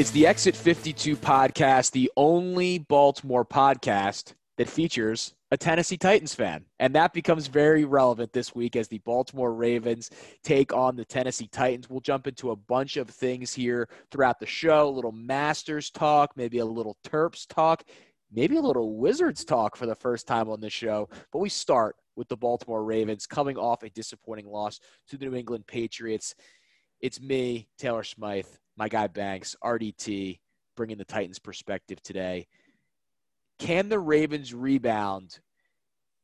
It's the Exit 52 podcast, the only Baltimore podcast that features a Tennessee Titans fan. And that becomes very relevant this week as the Baltimore Ravens take on the Tennessee Titans. We'll jump into a bunch of things here throughout the show a little Masters talk, maybe a little Terps talk, maybe a little Wizards talk for the first time on this show. But we start with the Baltimore Ravens coming off a disappointing loss to the New England Patriots. It's me, Taylor Smythe, my guy Banks, RDT, bringing the Titans perspective today. Can the Ravens rebound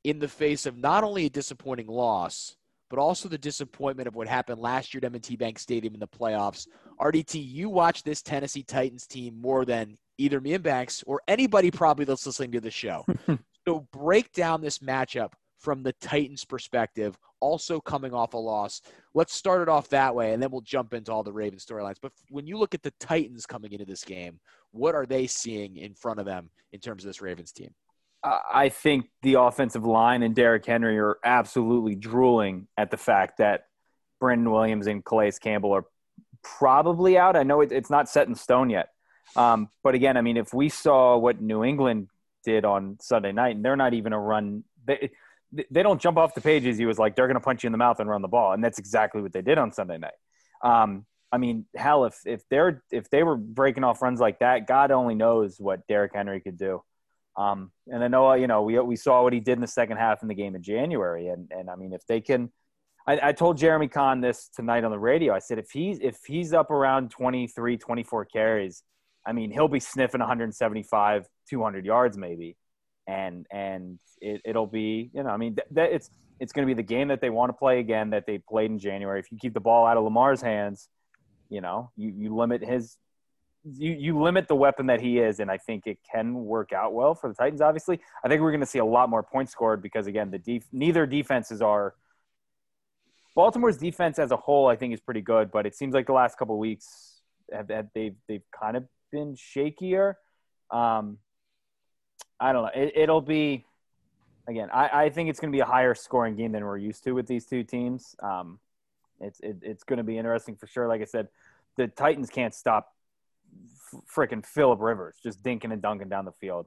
in the face of not only a disappointing loss, but also the disappointment of what happened last year at M&T Bank Stadium in the playoffs? RDT, you watch this Tennessee Titans team more than either me and Banks or anybody probably that's listening to the show. so break down this matchup from the Titans' perspective, also coming off a loss. Let's start it off that way, and then we'll jump into all the Ravens storylines. But when you look at the Titans coming into this game, what are they seeing in front of them in terms of this Ravens team? I think the offensive line and Derrick Henry are absolutely drooling at the fact that Brandon Williams and Calais Campbell are probably out. I know it's not set in stone yet. Um, but again, I mean, if we saw what New England did on Sunday night, and they're not even a run, they, they don't jump off the pages. He was like, they're going to punch you in the mouth and run the ball, and that's exactly what they did on Sunday night. Um, I mean, hell, if if they're if they were breaking off runs like that, God only knows what Derrick Henry could do. Um, and I know, you know, we we saw what he did in the second half in the game in January, and and I mean, if they can, I, I told Jeremy Kahn this tonight on the radio. I said if he's if he's up around 23, 24 carries, I mean, he'll be sniffing 175, 200 yards maybe and and it, will be you know I mean th- it's it's going to be the game that they want to play again that they played in January. If you keep the ball out of Lamar's hands, you know you, you limit his you you limit the weapon that he is, and I think it can work out well for the Titans. Obviously, I think we're going to see a lot more points scored because again the def- neither defenses are. Baltimore's defense as a whole, I think, is pretty good, but it seems like the last couple weeks have, have they've they've kind of been shakier. Um, I don't know. It, will be again. I, I think it's going to be a higher scoring game than we're used to with these two teams. Um, it's it, it's going to be interesting for sure. Like I said, the Titans can't stop freaking Philip Rivers just dinking and dunking down the field.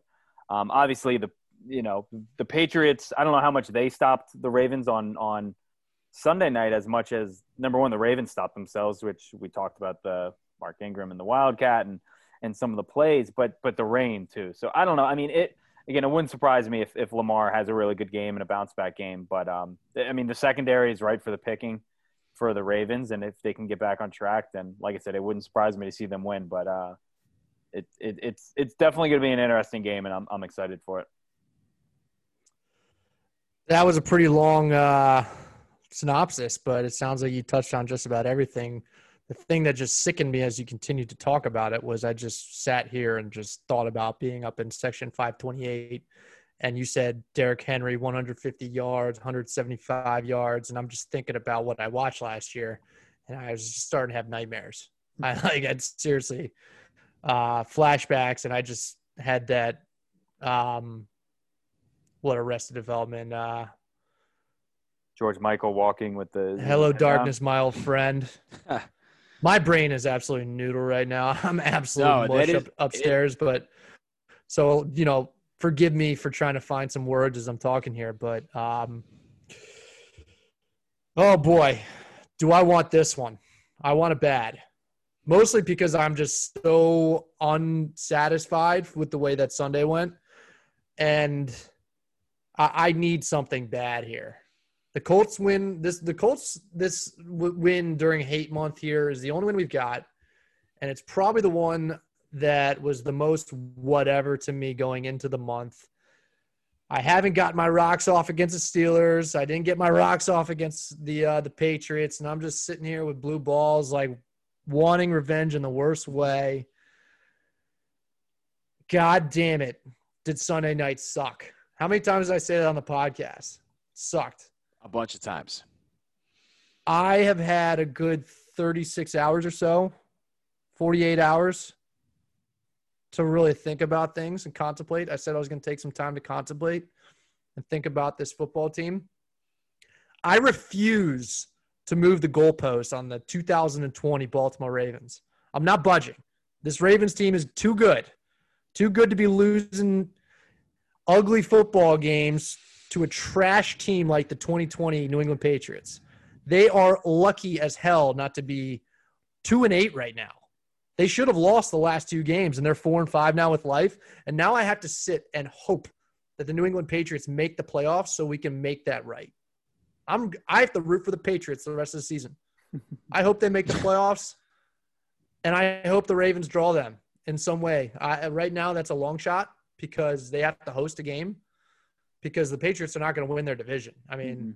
Um, obviously, the you know the Patriots. I don't know how much they stopped the Ravens on on Sunday night as much as number one the Ravens stopped themselves, which we talked about the Mark Ingram and the Wildcat and and some of the plays, but but the rain too. So I don't know. I mean, it again, it wouldn't surprise me if, if Lamar has a really good game and a bounce back game. But um, I mean, the secondary is right for the picking for the Ravens, and if they can get back on track, then like I said, it wouldn't surprise me to see them win. But uh, it, it it's it's definitely going to be an interesting game, and I'm I'm excited for it. That was a pretty long uh, synopsis, but it sounds like you touched on just about everything the thing that just sickened me as you continued to talk about it was I just sat here and just thought about being up in section 528 and you said Derrick Henry 150 yards, 175 yards and I'm just thinking about what I watched last year and I was just starting to have nightmares. I like had seriously uh flashbacks and I just had that um what arrested development uh George Michael walking with the Hello darkness my old friend. My brain is absolutely noodle right now. I'm absolutely no, mush is, up, upstairs, it, but so you know, forgive me for trying to find some words as I'm talking here, but um, oh boy, do I want this one? I want it bad. Mostly because I'm just so unsatisfied with the way that Sunday went, and I, I need something bad here. The Colts win this. The Colts this win during hate month here is the only win we've got, and it's probably the one that was the most whatever to me going into the month. I haven't got my rocks off against the Steelers. I didn't get my rocks off against the uh, the Patriots, and I'm just sitting here with blue balls, like wanting revenge in the worst way. God damn it! Did Sunday night suck? How many times did I say that on the podcast? sucked. A bunch of times. I have had a good 36 hours or so, 48 hours to really think about things and contemplate. I said I was going to take some time to contemplate and think about this football team. I refuse to move the goalpost on the 2020 Baltimore Ravens. I'm not budging. This Ravens team is too good, too good to be losing ugly football games to a trash team like the 2020 New England Patriots. They are lucky as hell not to be two and eight right now. They should have lost the last two games, and they're four and five now with life. And now I have to sit and hope that the New England Patriots make the playoffs so we can make that right. I'm I have to root for the Patriots the rest of the season. I hope they make the playoffs, and I hope the Ravens draw them in some way. I, right now, that's a long shot because they have to host a game because the Patriots are not going to win their division. I mean, mm-hmm.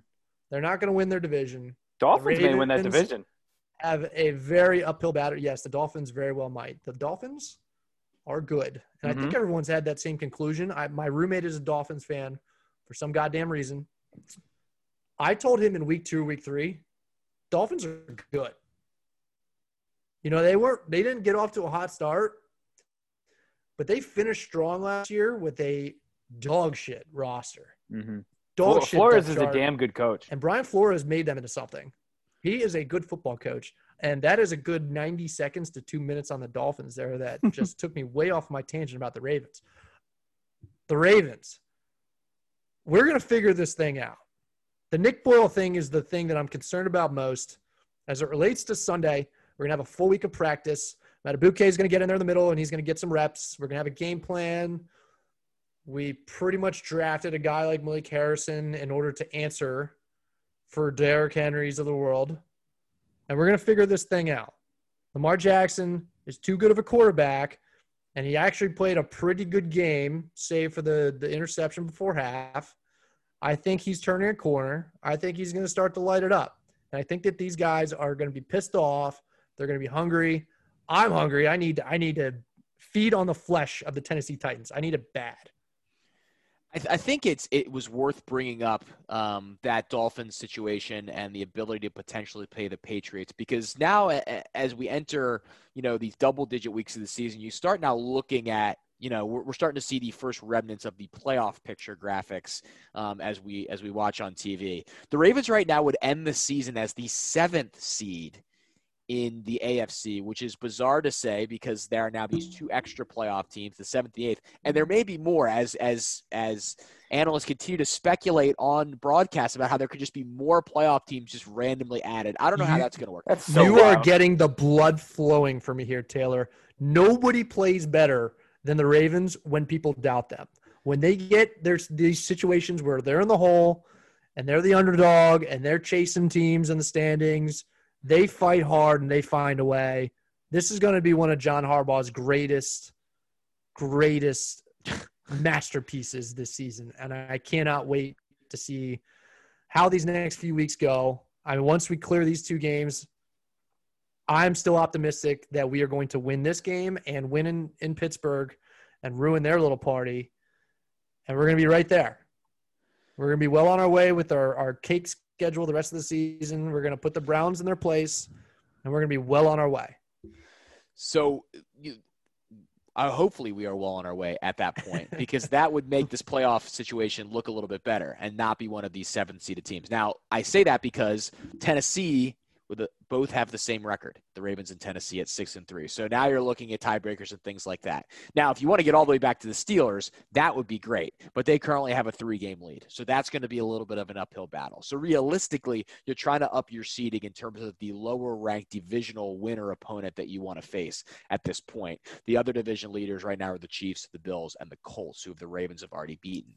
they're not going to win their division. Dolphins the may win that division. Have a very uphill battle. Yes, the Dolphins very well might. The Dolphins are good, and mm-hmm. I think mm-hmm. everyone's had that same conclusion. I, my roommate is a Dolphins fan for some goddamn reason. I told him in week two, week three, Dolphins are good. You know, they weren't they didn't get off to a hot start, but they finished strong last year with a dog shit roster. Mm-hmm. Dog Fl- shit. Flores is a damn good coach. And Brian Flores made them into something. He is a good football coach. And that is a good 90 seconds to two minutes on the Dolphins there that just took me way off my tangent about the Ravens. The Ravens, we're going to figure this thing out. The Nick Boyle thing is the thing that I'm concerned about most as it relates to Sunday. We're going to have a full week of practice. Madubuike is going to get in there in the middle and he's going to get some reps. We're going to have a game plan. We pretty much drafted a guy like Malik Harrison in order to answer for Derrick Henry's of the world. And we're going to figure this thing out. Lamar Jackson is too good of a quarterback, and he actually played a pretty good game, save for the, the interception before half. I think he's turning a corner. I think he's going to start to light it up. And I think that these guys are going to be pissed off. They're going to be hungry. I'm hungry. I need I need to feed on the flesh of the Tennessee Titans. I need it bad. I, th- I, think it's it was worth bringing up um, that Dolphins situation and the ability to potentially play the Patriots because now a- as we enter you know these double digit weeks of the season, you start now looking at you know we're, we're starting to see the first remnants of the playoff picture graphics um, as we as we watch on TV. The Ravens right now would end the season as the seventh seed in the AFC, which is bizarre to say because there are now these two extra playoff teams, the seventh, the eighth, and there may be more as as as analysts continue to speculate on broadcasts about how there could just be more playoff teams just randomly added. I don't know how that's going to work. So you wild. are getting the blood flowing for me here, Taylor. Nobody plays better than the Ravens when people doubt them. When they get there's these situations where they're in the hole and they're the underdog and they're chasing teams in the standings they fight hard and they find a way. This is going to be one of John Harbaugh's greatest, greatest masterpieces this season. And I cannot wait to see how these next few weeks go. I mean, once we clear these two games, I'm still optimistic that we are going to win this game and win in, in Pittsburgh and ruin their little party. And we're going to be right there. We're going to be well on our way with our, our cakes schedule the rest of the season. We're going to put the Browns in their place, and we're going to be well on our way. So, you, uh, hopefully, we are well on our way at that point because that would make this playoff situation look a little bit better and not be one of these seven seeded teams. Now, I say that because Tennessee with the, both have the same record, the Ravens and Tennessee at six and three. So now you're looking at tiebreakers and things like that. Now, if you want to get all the way back to the Steelers, that would be great, but they currently have a three game lead. So that's going to be a little bit of an uphill battle. So realistically, you're trying to up your seeding in terms of the lower ranked divisional winner opponent that you want to face at this point. The other division leaders right now are the Chiefs, the Bills, and the Colts, who the Ravens have already beaten.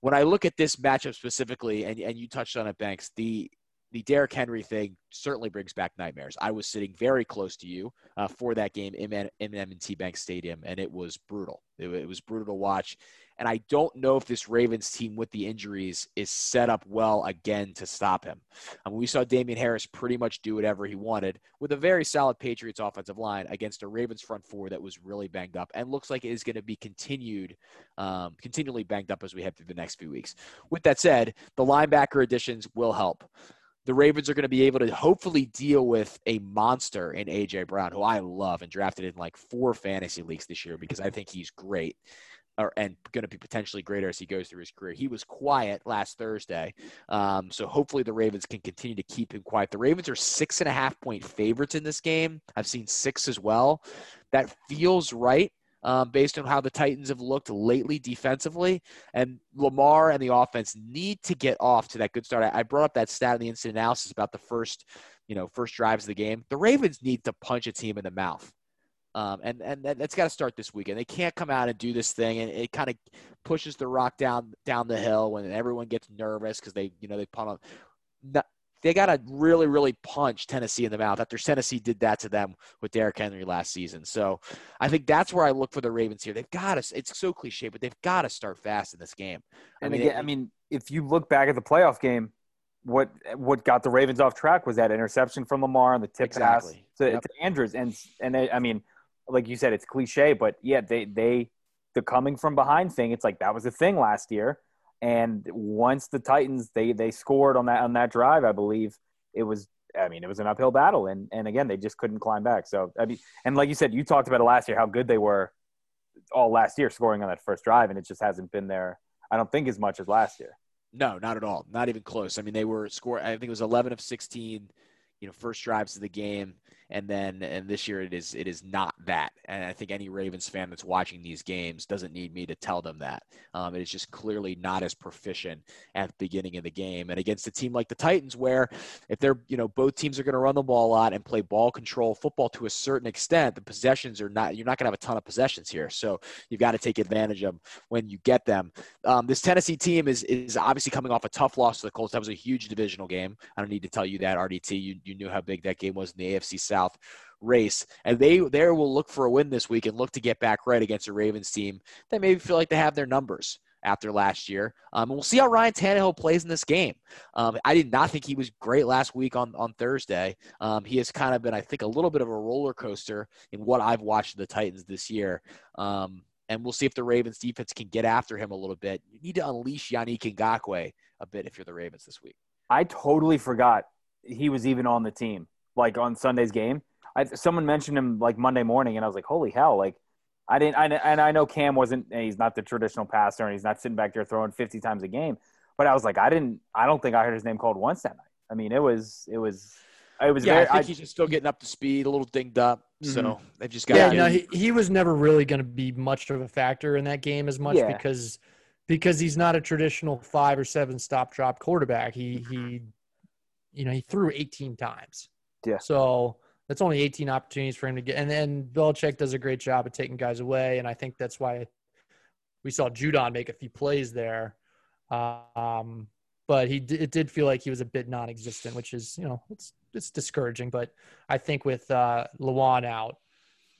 When I look at this matchup specifically, and, and you touched on it, Banks, the the Derrick Henry thing certainly brings back nightmares. I was sitting very close to you uh, for that game in, M&T Bank Stadium, and it was brutal. It, it, was brutal to watch. And I don't know if this Ravens team with the injuries is set up well again to stop him. I mean, we saw Damien Harris pretty much do whatever he wanted with a very solid Patriots offensive line against a Ravens front four that was really banged up and looks like it is going to be continued, um, continually banged up as we head through the next few weeks. With that said, the linebacker additions will help the Ravens are going to be able to hopefully deal with a monster in AJ Brown, who I love and drafted in like four fantasy leagues this year because I think he's great. or, and going to be potentially greater as he goes through his career. He was quiet last Thursday, um, so hopefully the Ravens can continue to keep him quiet. The Ravens are six and a half point favorites in this game. I've seen six as well. That feels right. Um, based on how the Titans have looked lately defensively. And Lamar and the offense need to get off to that good start. I, I brought up that stat in the instant analysis about the first, you know, first drives of the game. The Ravens need to punch a team in the mouth. Um, and and that's got to start this weekend. They can't come out and do this thing, and it kind of pushes the rock down down the hill when everyone gets nervous because they you know they punt on. They got to really really punch Tennessee in the mouth after Tennessee did that to them with Derrick Henry last season. So I think that's where I look for the Ravens here. They've got to. It's so cliche, but they've got to start fast in this game. I and mean, again, I mean, if you look back at the playoff game, what what got the Ravens off track was that interception from Lamar and the tip exactly. pass to, yep. to Andrews, and and they, I mean like you said, it's cliche, but yeah, they they the coming from behind thing. It's like that was a thing last year, and once the Titans they they scored on that on that drive, I believe it was. I mean, it was an uphill battle, and and again, they just couldn't climb back. So I mean, and like you said, you talked about it last year, how good they were all last year scoring on that first drive, and it just hasn't been there. I don't think as much as last year. No, not at all. Not even close. I mean, they were score. I think it was 11 of 16, you know, first drives of the game and then and this year it is it is not that. And i think any ravens fan that's watching these games doesn't need me to tell them that. Um, it is just clearly not as proficient at the beginning of the game. And against a team like the titans where if they're you know both teams are going to run the ball a lot and play ball control football to a certain extent the possessions are not you're not going to have a ton of possessions here. So you've got to take advantage of them when you get them. Um, this tennessee team is is obviously coming off a tough loss to the colts. That was a huge divisional game. I don't need to tell you that rdt you, you knew how big that game was in the afc south South race. And they there will look for a win this week and look to get back right against a Ravens team that maybe feel like they have their numbers after last year. Um, and we'll see how Ryan Tannehill plays in this game. Um, I did not think he was great last week on, on Thursday. Um, he has kind of been, I think, a little bit of a roller coaster in what I've watched the Titans this year. Um, and we'll see if the Ravens defense can get after him a little bit. You need to unleash Yannick Ngakoue a bit if you're the Ravens this week. I totally forgot he was even on the team like on Sunday's game. I, someone mentioned him like Monday morning, and I was like, "Holy hell!" Like, I didn't. I, and I know Cam wasn't. He's not the traditional passer, and he's not sitting back there throwing fifty times a game. But I was like, I didn't. I don't think I heard his name called once that night. I mean, it was. It was. It was. Yeah, very, I think I, he's just still getting up to speed, a little dinged up. Mm-hmm. So they've just got. Yeah, no, he, he was never really going to be much of a factor in that game as much yeah. because because he's not a traditional five or seven stop drop quarterback. He he, you know, he threw eighteen times. Yeah. So that's only 18 opportunities for him to get. And then Belichick does a great job of taking guys away. And I think that's why we saw Judon make a few plays there. Um, but he it did feel like he was a bit non-existent, which is you know it's it's discouraging. But I think with uh, Lewan out,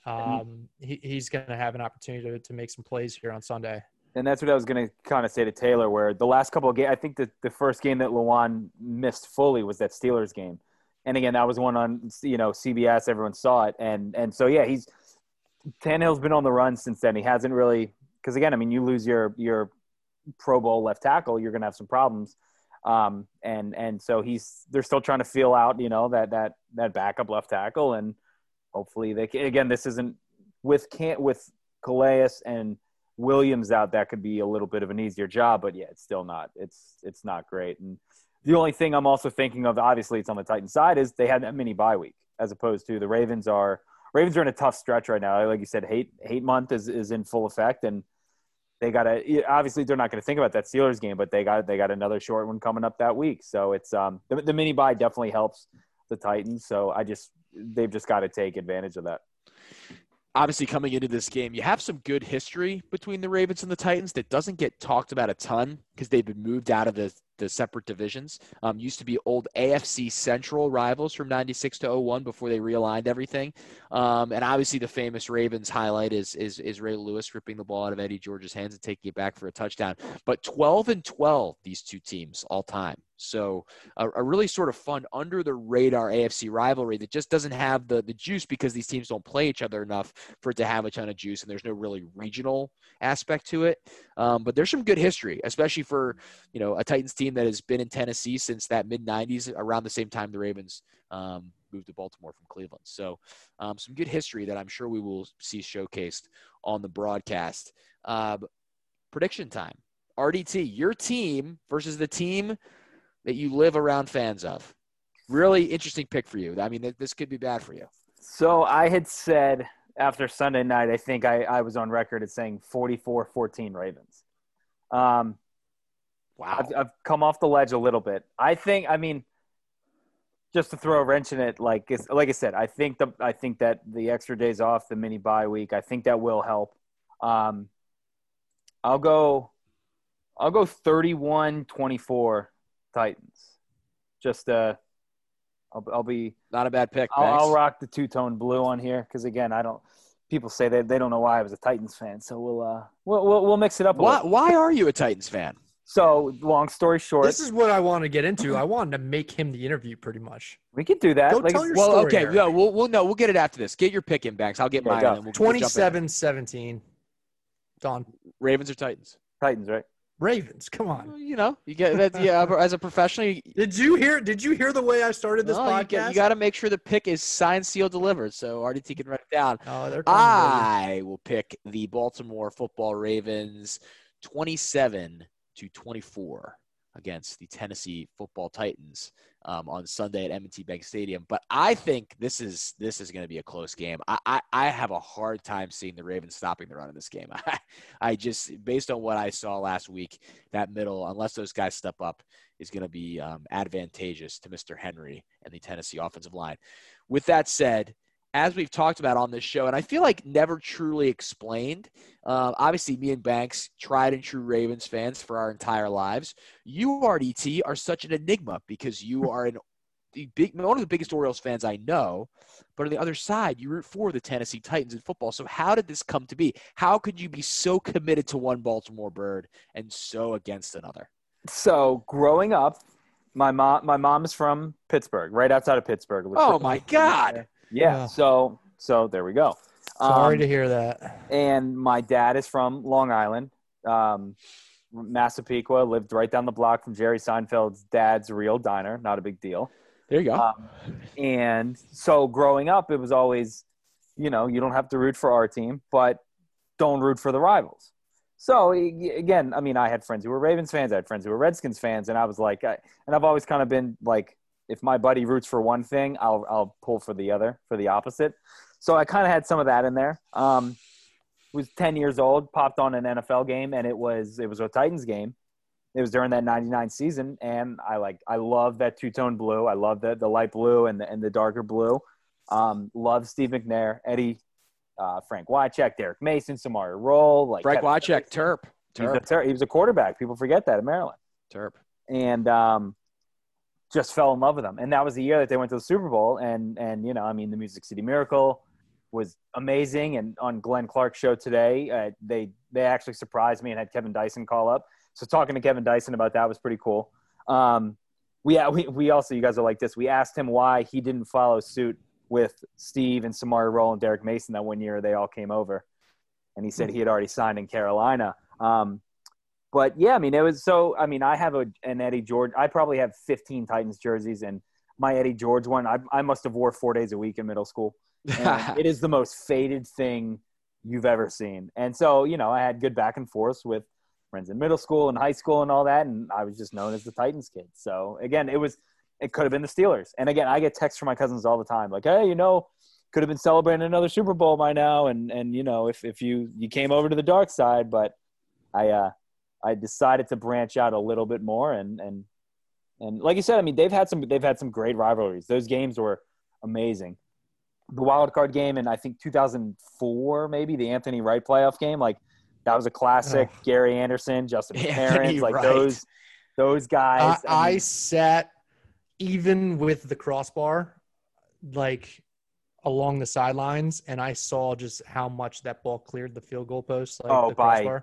um, he, he's going to have an opportunity to, to make some plays here on Sunday. And that's what I was going to kind of say to Taylor, where the last couple of games, I think that the first game that Lewan missed fully was that Steelers game and again, that was one on you know CBS. Everyone saw it, and and so yeah, he's Tannehill's been on the run since then. He hasn't really because again, I mean, you lose your your Pro Bowl left tackle, you're going to have some problems. Um, and and so he's they're still trying to feel out, you know, that that that backup left tackle, and hopefully they can, again. This isn't with can't with Calais and Williams out. That could be a little bit of an easier job, but yeah, it's still not. It's it's not great, and the only thing I'm also thinking of, obviously, it's on the Titan side, is they had that mini bye week as opposed to the Ravens are. Ravens are in a tough stretch right now. Like you said, hate hate month is, is in full effect, and they got to obviously they're not going to think about that Steelers game, but they got they got another short one coming up that week. So it's um the, the mini bye definitely helps the Titans. So I just they've just got to take advantage of that obviously coming into this game, you have some good history between the Ravens and the Titans that doesn't get talked about a ton because they've been moved out of the the separate divisions. Um, used to be old AFC Central rivals from 96 to 01 before they realigned everything. Um, and obviously the famous Ravens highlight is, is, is Ray Lewis ripping the ball out of Eddie George's hands and taking it back for a touchdown. But 12 and 12, these two teams all time. So a, a, really sort of fun under the radar AFC rivalry that just doesn't have the the juice because these teams don't play each other enough for it to have a ton of juice, and there's no really regional aspect to it. Um, but there's some good history, especially for you know a Titans team that has been in Tennessee since that mid '90s, around the same time the Ravens um, moved to Baltimore from Cleveland. So um, some good history that I'm sure we will see showcased on the broadcast. Uh, prediction time. RDT, your team versus the team that you live around fans of. Really interesting pick for you. I mean, this could be bad for you. So I had said after Sunday night, I think I, I was on record as saying 44 14 Ravens. Um, wow. I've, I've come off the ledge a little bit. I think, I mean, just to throw a wrench in it, like like I said, I think the I think that the extra days off, the mini bye week, I think that will help. Um, I'll go, I'll go 31-24 Titans. Just uh, I'll, I'll be not a bad pick. I'll, I'll rock the two tone blue on here because again, I don't. People say they, they don't know why I was a Titans fan, so we'll uh we'll we'll, we'll mix it up. why why are you a Titans fan? So long story short, this is what I want to get into. I wanted to make him the interview pretty much. We could do that. Go like, tell your well, story, okay, Eric. no, we'll, we'll no, we'll get it after this. Get your pick in, Banks. I'll get Yeah, mine. go. And then we'll, 27-17. Don. Ravens or Titans? Titans, right? Ravens, come on. You know, you get that. Yeah, as a professional, you, Did you hear did you hear the way I started this no, you, podcast? get- you got to make sure the pick is signed, sealed, delivered. So RDT can write it down. oh, they're coming. I will pick the Baltimore Football Ravens 27 to 24 against the Tennessee Football Titans um, on Sunday at M&T Bank Stadium. But I think this is this is going to be a close game. I, I, I have a hard time seeing the Ravens stopping the run in this game. I, I just based on what I saw last week, that middle, unless those guys step up, is going to be um, advantageous to Mr. Henry and the Tennessee offensive line. With that said, as we've talked about on this show, and I feel like never truly explained. Um, obviously, me and Banks, tried and true Ravens fans for our entire lives. You, RDT, are such an enigma because you are an the big one of the biggest Orioles fans I know. But on the other side, you root for the Tennessee Titans in football. So how did this come to be? How could you be so committed to one Baltimore bird and so against another? So growing up, my mom my mom is from Pittsburgh, right outside of Pittsburgh. Oh my God! Yeah. Yeah. So so there we go. Sorry Um, to hear that. and my dad is from Long Island, um, Massapequa. Lived right down the block from Jerry Seinfeld's dad's real diner. Not a big deal. There you go. Um, and so growing up, it was always, you know, you don't have to root for our team, but don't root for the rivals. So again, I mean, I had friends who were Ravens fans, I had friends who were Redskins fans, and I was like, I, and I've always kind of been like, if my buddy roots for one thing, I'll I'll pull for the other, for the opposite. So I kind of had some of that in there. Um, was 10 years old, popped on an NFL game, and it was it was a Titans game. It was during that '99 season, and I like I love that two tone blue. I love the the light blue and the and the darker blue. Um, love Steve McNair, Eddie, uh, Frank Wycheck, Derrick Mason, Samari Rolle, like Frank Wycheck, Terp. He's a ter- he was a quarterback. People forget that in Maryland, Terp. and um, just fell in love with them. And that was the year that they went to the Super Bowl. And and you know, I mean, the Music City Miracle was amazing. And on Glenn Clark's show today, uh, they they actually surprised me and had Kevin Dyson call up. So talking to Kevin Dyson about that was pretty cool. Um, we, we we also you guys are like this. We asked him why he didn't follow suit with Steve and Samari Rolle and Derrick Mason that one year they all came over, and he said he had already signed in Carolina. Um, but yeah, I mean, it was so. I mean, I have a, an Eddie George. I probably have 15 Titans jerseys, and my Eddie George one, I, I must have wore four days a week in middle school. And it is the most faded thing you've ever seen. And so, you know, I had good back and forth with friends in middle school and high school and all that, and I was just known as the Titans kid. So again, it was it could have been the Steelers. And again, I get texts from my cousins all the time, like, hey, you know, could have been celebrating another Super Bowl by now, and and you know, if if you you came over to the dark side, but I uh I decided to branch out a little bit more and and and like you said, I mean they've had some they've had some great rivalries. Those games were amazing. The wild card game in I think 2004 maybe the Anthony Wright playoff game like that was a classic. Ugh. Gary Anderson, Justin Terrence, like Wright. those those guys. I mean, sat even with the crossbar, like along the sidelines, and I saw just how much that ball cleared the field goal post. Like Oh, the by-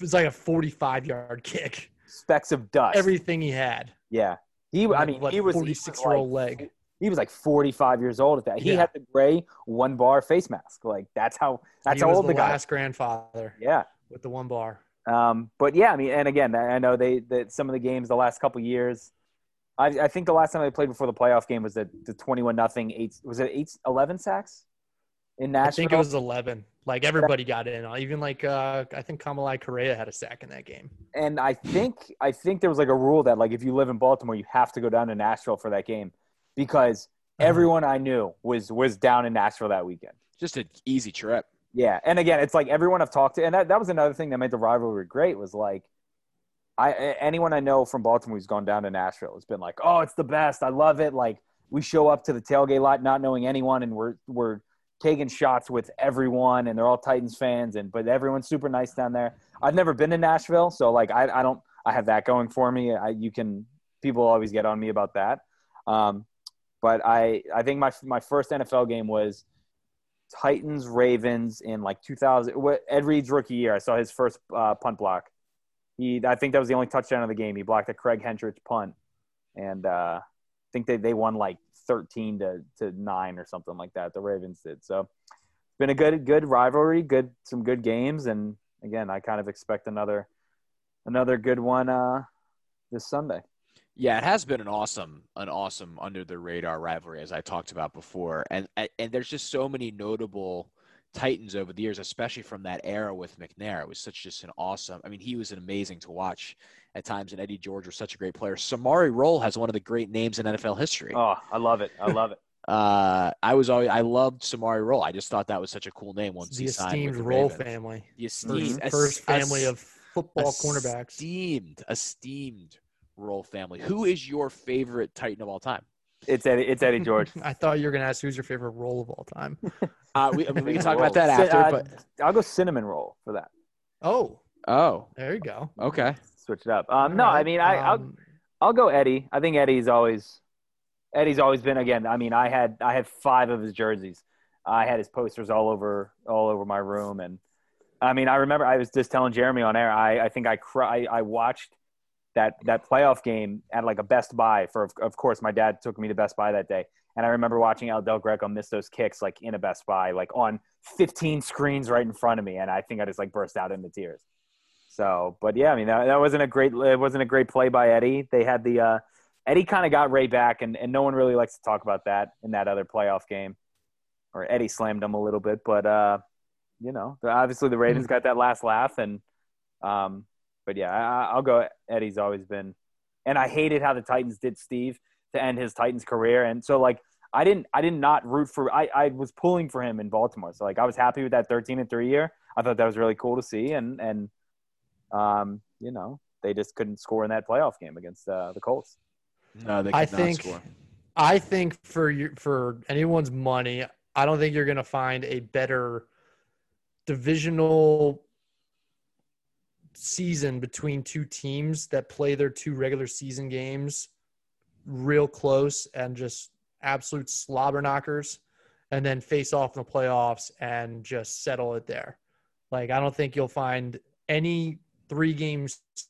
was like a 45 yard kick. specks of dust. Everything he had. yeah, he. I mean, what, he was 46 year old like- leg. He was like 45 years old at that. He Yeah. had the gray one bar face mask. Like that's how that's he how was old the the guy. last grandfather Yeah. with the one bar. Um, but yeah, I mean, and again, I know they that some of the games the last couple years. I, I think the last time they played before the playoff game was the, the 21 nothing eight was it eight 11 sacks in Nashville. I think it was 11. Like everybody got in. Even like uh, I think Kamalei Correa had a sack in that game. And I think I think there was like a rule that like if you live in Baltimore, you have to go down to Nashville for that game because Uh-huh. everyone I knew was was down in Nashville that weekend. Just an easy trip. Yeah, and again, it's like everyone I've talked to, and that, that was another thing that made the rivalry great was like, I anyone I know from Baltimore who's gone down to Nashville has been like, oh, it's the best, I love it. Like we show up to the tailgate lot not knowing anyone, and we're we're taking shots with everyone, and they're all Titans fans, and but everyone's super nice down there. I've never been to Nashville, so like I I don't I have that going for me. I, you can people always get on me about that. Um, but I I think my my first NFL game was Titans Ravens in like 2000 Ed Reed's rookie year. I saw his first uh, punt block. He I think that was the only touchdown of the game. He blocked a Craig Hentrich punt, and uh, think they they won like 13 to to nine or something like that. The Ravens did so. It's been a good good rivalry, good some good games, and again I kind of expect another another good one uh, this Sunday. Yeah, it has been an awesome, an awesome under the radar rivalry as I talked about before, and and there's just so many notable Titans over the years, especially from that era with McNair. It was such just an awesome. I mean, he was an amazing to watch at times, and Eddie George was such a great player. Samari Rolle has one of the great names in NFL history. Oh, I love it! I love it. Uh, I was always I loved Samari Rolle. I just thought that was such a cool name once the he signed esteemed with the Rolle Ravens. family. The First, esteemed, first family es- of football cornerbacks. Esteemed, esteemed Rolle family. Who is your favorite Titan of all time? It's Eddie. It's Eddie George. I thought you were gonna ask who's your favorite role of all time. Uh, we, I mean, we can talk about that after. uh, But I'll go cinnamon roll for that. Oh, oh, there you go. okay. Switch it up. Um, no, All I mean I I'll, Um, I'll go Eddie. I think Eddie's always Eddie's always been again. I mean I had I had five of his jerseys. I had his posters all over all over my room, and I mean I remember I was just telling Jeremy on air. I I think I cry. I watched that that playoff game at like a Best Buy for of course my dad took me to Best Buy that day. And I remember watching Al Del Greco miss those kicks like in a Best Buy, like on 15 screens right in front of me, and I think I just like burst out into tears. So, but yeah, I mean that, that wasn't a great it wasn't a great play by Eddie. They had the uh, Eddie kind of got Ray back, and, and no one really likes to talk about that in that other playoff game, or Eddie slammed him a little bit, but uh, you know, obviously the Ravens got that last laugh, and um, but yeah, I, I'll go. Eddie's always been, and I hated how the Titans did Steve to end his Titans career, and so like I didn't I did not root for I I was pulling for him in Baltimore, so like I was happy with that 13 and three year. I thought that was really cool to see, and and um, you know, they just couldn't score in that playoff game against uh, the Colts. No, they could I not think score. I think for you, for anyone's money, I don't think you're going to find a better divisional season between two teams that play their two regular season games real close and just absolute slobber knockers and then face off in the playoffs and just settle it there. Like I don't think you'll find any three game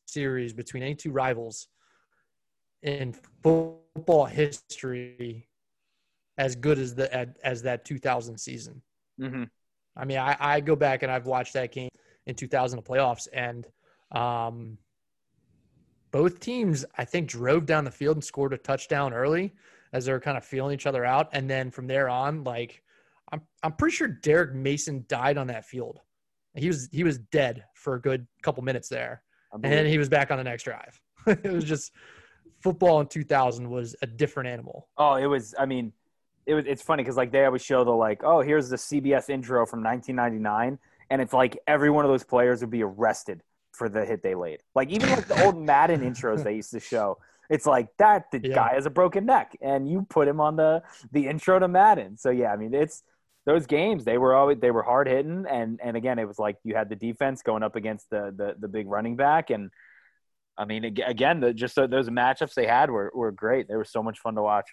series between any two rivals in football history as good as the as that 2000 season. Mm-hmm. I mean, I, I go back and I've watched that game in 2000 playoffs, and um, both teams I think drove down the field and scored a touchdown early as they were kind of feeling each other out, and then from there on, like I'm I'm pretty sure Derrick Mason died on that field. He was he was dead for a good couple minutes there, and then he was back on the next drive. it was just football in 2000 was a different animal. Oh, it was. I mean, it was. It's funny because like they always show the like, oh, here's the CBS intro from 1999, and it's like every one of those players would be arrested for the hit they laid. Like even like the old Madden intros they used to show. It's like that the Yeah. guy has a broken neck, and you put him on the the intro to Madden. So yeah, I mean it's those games. They were always they were hard hitting, and and again it was like you had the defense going up against the the, the big running back, and I mean again the, just those matchups they had were were great. They were so much fun to watch.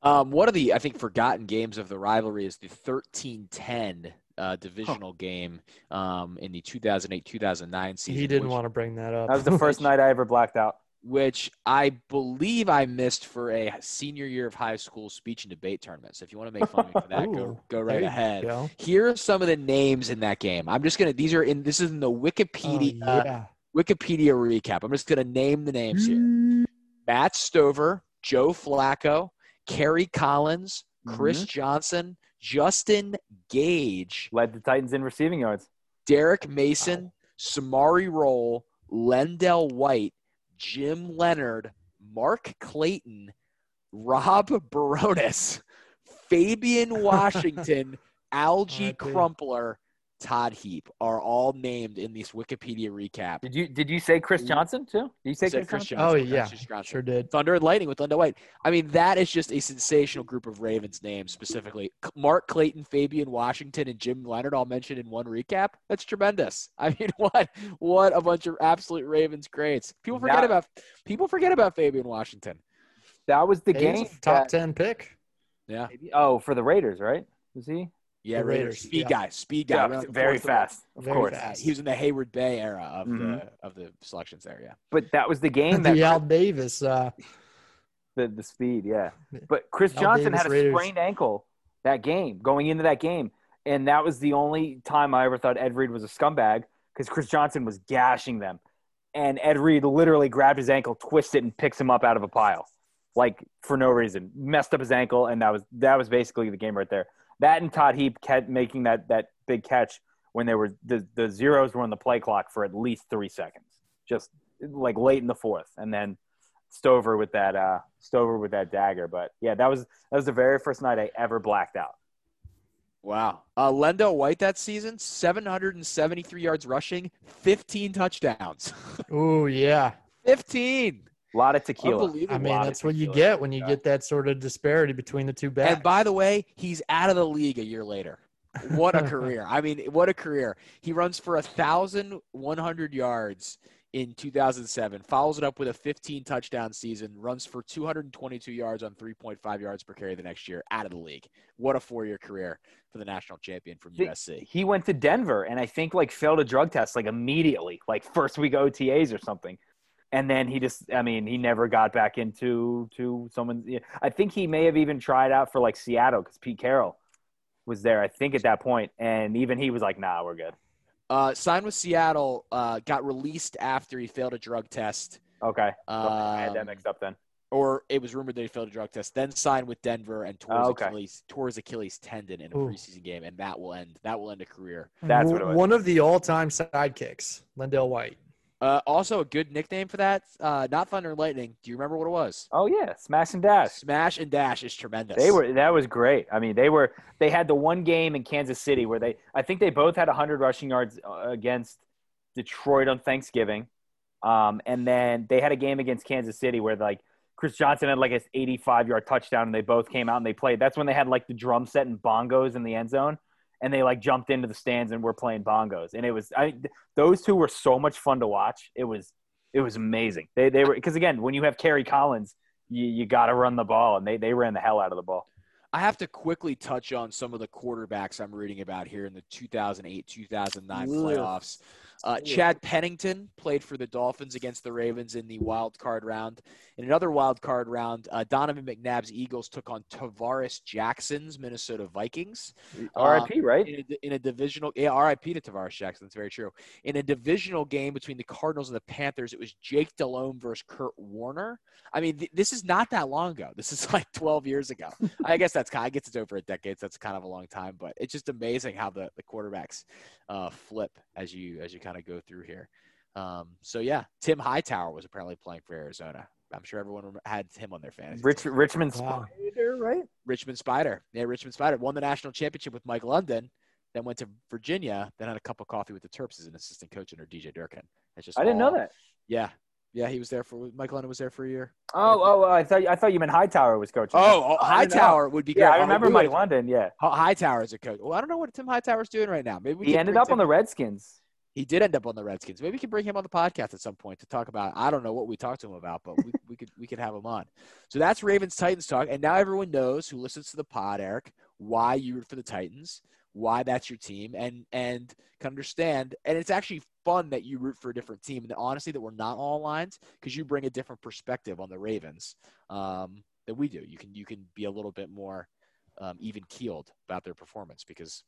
Um, one of the I think forgotten games of the rivalry is the 13-10 uh, divisional game um, in the 2008-2009 season. He didn't which, want to bring that up. That was the first night I ever blacked out. which I believe I missed for a senior year of high school speech and debate tournament. So if you want to make fun of me for that, go Ooh, go there right you ahead. go. Here are some of the names in that game. I'm just gonna. These are in. This is in the Oh, Wikipedia yeah. Wikipedia recap. I'm just gonna name the names here. Matt Stover, Joe Flacco, Kerry Collins, Chris mm-hmm. Johnson, Justin Gage, Led the Titans in receiving yards. Derrick Mason, Samari Rolle, LenDale White, Jim Leonhard, Mark Clayton, Rob Bironas, Fabian Washington, Alge R.I.P. Crumpler, Todd Heap are all named in this Wikipedia recap. Did you did you say Chris Johnson too? Did you say Chris, Chris Johnson? Oh yeah, Chris Johnson. sure did. Thunder and Lightning with LenDale White. I mean, that is just a sensational group of Ravens names specifically. Mark Clayton, Fabian Washington, and Jim Leonhard all mentioned in one recap. That's tremendous. I mean, what what a bunch of absolute Ravens greats. People forget Now- about people forget about Fabian Washington. That was the Hey, he's game. top that- ten pick. Yeah, Oh, for the Raiders, right? Was he? Yeah, The Raiders. Raiders, Speed yeah. guy, speed guy. Yeah, Ran very fast. Of Very course. fast. He was in the Heyward-Bey era of Mhm. the of the selections there. Yeah. But that was the game that the Al Davis. Uh, the, the speed, yeah. But Chris Al Johnson Davis had a Raiders. sprained ankle that game, going into that game. And that was the only time I ever thought Ed Reed was a scumbag because Chris Johnson was gashing them. And Ed Reed literally grabbed his ankle, twisted, it, and picks him up out of a pile. Like for no reason. Messed up his ankle, and that was that was basically the game right there. That and Todd Heap kept making that that big catch when they were the, the zeros were on the play clock for at least three seconds. Just like late in the fourth. And then Stover with that uh Stover with that dagger. But yeah, that was that was the very first night I ever blacked out. Wow. Uh, LenDale White that season, 773 yards rushing, 15 touchdowns. oh yeah. 15. A lot of tequila. I mean, that's what you get when you Yeah. get that sort of disparity between the two backs. And by the way, he's out of the league a year later. What a career. I mean, what a career. He runs for a 1,100 yards in 2007, follows it up with a 15 touchdown season, runs for 222 yards on 3.5 yards per carry the next year, out of the league. What a four year career for the national champion from The- USC. He went to Denver and I think like failed a drug test like immediately, like first week OTAs or something. And then he just I mean, he never got back into to someone. I think he may have even tried out for like Seattle cuz Pete Carroll was there I think at that point and even he was like, "Nah, we're good." Uh, signed with Seattle, uh, got released after he failed a drug test. Okay. I had that Um, mixed up then. or it was rumored that he failed a drug test. Then signed with Denver and tore, his, Oh, okay. Achilles, tore his Achilles tendon in a Ooh. preseason game, and that will end. That will end a career. That's W- what it was. One of the all-time sidekicks, LenDale White. Uh, also, a good nickname for that. Uh, not Thunder and Lightning. Do you remember what it was? Oh yeah, smash and dash. Smash and Dash is tremendous. They were that was great. I mean, they were they had the one game in Kansas City where they I think they both had 100 rushing yards uh, against Detroit on Thanksgiving. Um, and then they had a game against Kansas City where like Chris Johnson had like an 85 yard touchdown and they both came out and they played. That's when they had like the drum set and bongos in the end zone and they like jumped into the stands and were playing bongos. And it was I those two were so much fun to watch. It was it was amazing. They they were because again, when you have Kerry Collins, you, you got to run the ball and they they ran the hell out of the ball. I have to quickly touch on some of the quarterbacks I'm reading about here in the 2008 2009 Ugh. playoffs. Uh, Chad Pennington played for the Dolphins against the Ravens in the wild card round. In another wild card round, uh, Donovan McNabb's Eagles took on Tarvaris Jackson's Minnesota Vikings. RIP, right? in a, in a divisional yeah RIP to Tarvaris Jackson that's very true in a divisional game between the Cardinals and the Panthers it was Jake Delhomme versus Kurt Warner I mean th- this is not that long ago this is like 12 years ago I guess that's kind I guess it's over a decade so that's kind of a long time but it's just amazing how the, the quarterbacks uh, flip as you as you kind of go through here um, so yeah Tim Hightower was apparently playing for Arizona I'm sure everyone had him on their fantasy Rich, team. Richmond Wow. Spider, right? Richmond Spider. Yeah, Richmond Spider won the national championship with Mike London, then went to Virginia, then had a cup of coffee with the Terps as an assistant coach under DJ Durkin. It's just I didn't know that. Yeah, yeah, he was there for Mike London was there for a year. Oh, oh, I thought I thought you meant Hightower was coaching. Oh, oh I. Hightower would be great. yeah, I Oh, remember we Mike London. Yeah, Hi- Hightower is a coach. Well, I don't know what Tim Hightower's doing right now. Maybe we he ended bring up on the Redskins. He did end up on the Redskins. Maybe we can bring him on the podcast at some point to talk about. I don't know what we talked to him about, but we, we could we could have him on. So that's Ravens Titans talk, and now everyone knows who listens to the pod, Eric, why you root for the Titans, why that's your team, and and can understand. And it's actually fun that you root for a different team, and honestly, that we're not all aligned because you bring a different perspective on the Ravens um, than we do. You can you can be a little bit more um, even keeled about their performance because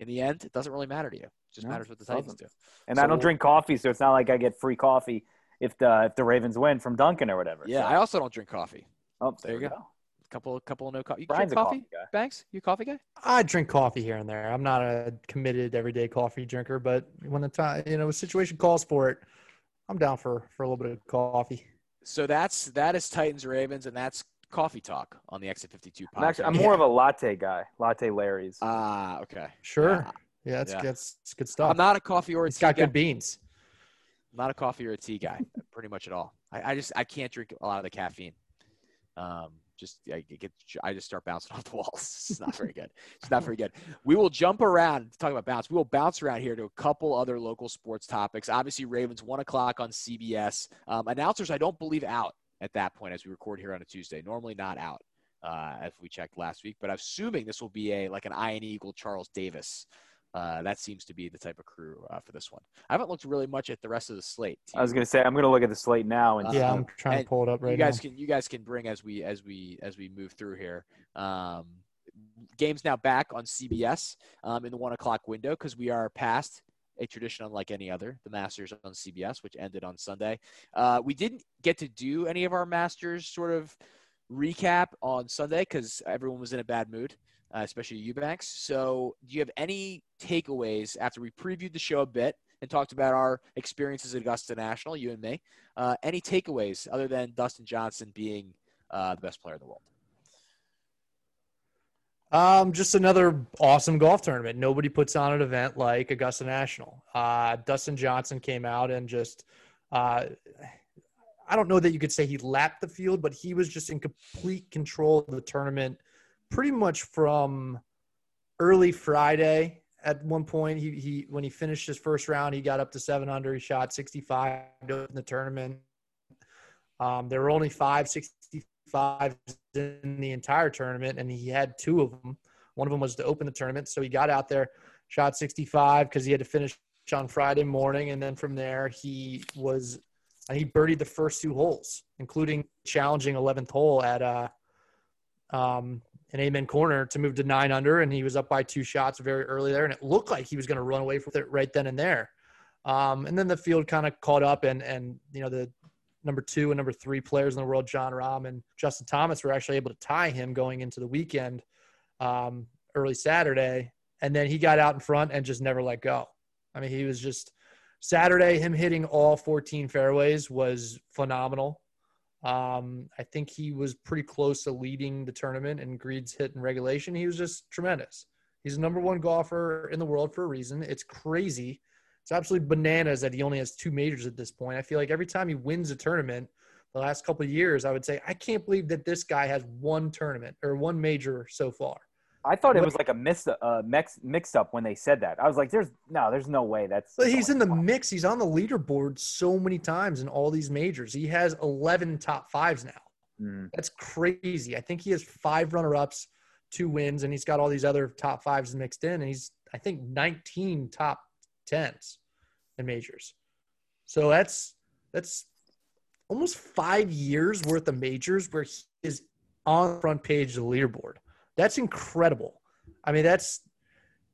in the end, it doesn't really matter to you. It just No, matters what the it Titans do. And So I don't drink coffee, so it's not like I get free coffee if the if the Ravens win from Dunkin' or whatever. Yeah, So- I also don't drink coffee. oh, there you go. couple, couple of no coffee. You Brian's drink a coffee, coffee guy. Banks? You a coffee guy? I drink coffee here and there. I'm not a committed everyday coffee drinker, but when the time, you know, a situation calls for it, I'm down for for a little bit of coffee. So that's that is Titans Ravens, and that's coffee talk on the Exit 52 podcast. I'm actually I'm more of a latte guy. Latte Larry's. Ah, okay. Sure. Yeah. Yeah, that's Yeah. that's, that's good stuff. I'm not a coffee or a it's tea got guy. good beans. not a coffee or a tea guy, pretty much at all. I, I just I can't drink a lot of the caffeine. Um, just I get I just start bouncing off the walls. It's not very good. It's not very good. We will jump around. Talking about bounce, we will bounce around here to a couple other local sports topics. Obviously, Ravens one o'clock on CBS. Um, announcers, I don't believe out at that point as we record here on a Tuesday. Normally not out. Uh, as we checked last week, but I'm assuming this will be a like an Ian Eagle Charles Davis. Uh, that seems to be the type of crew uh, for this one. I haven't looked really much at the rest of the slate. I was gonna say I'm gonna look at the slate now and Uh, yeah, I'm trying and to pull it up right you guys now. can you guys can bring as we as we as we move through here. Um, games now back on CBS um, in the one o'clock window because we are past a tradition unlike any other, the Masters on CBS, which ended on Sunday. Uh, we didn't get to do any of our Masters sort of recap on Sunday because everyone was in a bad mood, uh, especially Eubanks. So, do you have any takeaways after we previewed the show a bit and talked about our experiences at Augusta National, you and me? Uh, any takeaways other than Dustin Johnson being uh, the best player in the world? Um, just another awesome golf tournament. Nobody puts on an event like Augusta National. Uh, Dustin Johnson came out and just, uh, I don't know that you could say he lapped the field, but he was just in complete control of the tournament pretty much from early Friday. At one point, he, he when he finished his first round, he got up to seven under. He shot 65 in the tournament. Um, there were only five 65s in the entire tournament, and he had two of them. One of them was to open the tournament, so he got out there, shot 65 because he had to finish on Friday morning, and then from there he was and he birdied the first two holes, including challenging 11th hole at uh, um, an Amen corner to move to nine under, and he was up by two shots very early there, and it looked like he was going to run away with it right then and there. Um, and then the field kind of caught up, and and you know the number two and number three players in the world, Jon Rahm and Justin Thomas, were actually able to tie him going into the weekend, um, early Saturday, and then he got out in front and just never let go. I mean, he was just Saturday. Him hitting all 14 fairways was phenomenal. Um, I think he was pretty close to leading the tournament in greens hit and regulation. He was just tremendous. He's the number one golfer in the world for a reason. It's crazy. It's absolutely bananas that he only has two majors at this point. I feel like every time he wins a tournament, the last couple of years, I would say I can't believe that this guy has one tournament or one major so far. I thought it was like a mix, uh, mix, mix up when they said that. I was like, "There's no, there's no way that's." But he's in the mix. He's on the leaderboard so many times in all these majors. He has 11 top fives now. Mm. That's crazy. I think he has five runner ups, two wins, and he's got all these other top fives mixed in. And he's, I think, 19 top tens in majors. So that's that's almost five years worth of majors where he is on the front page of the leaderboard. That's incredible. I mean, that's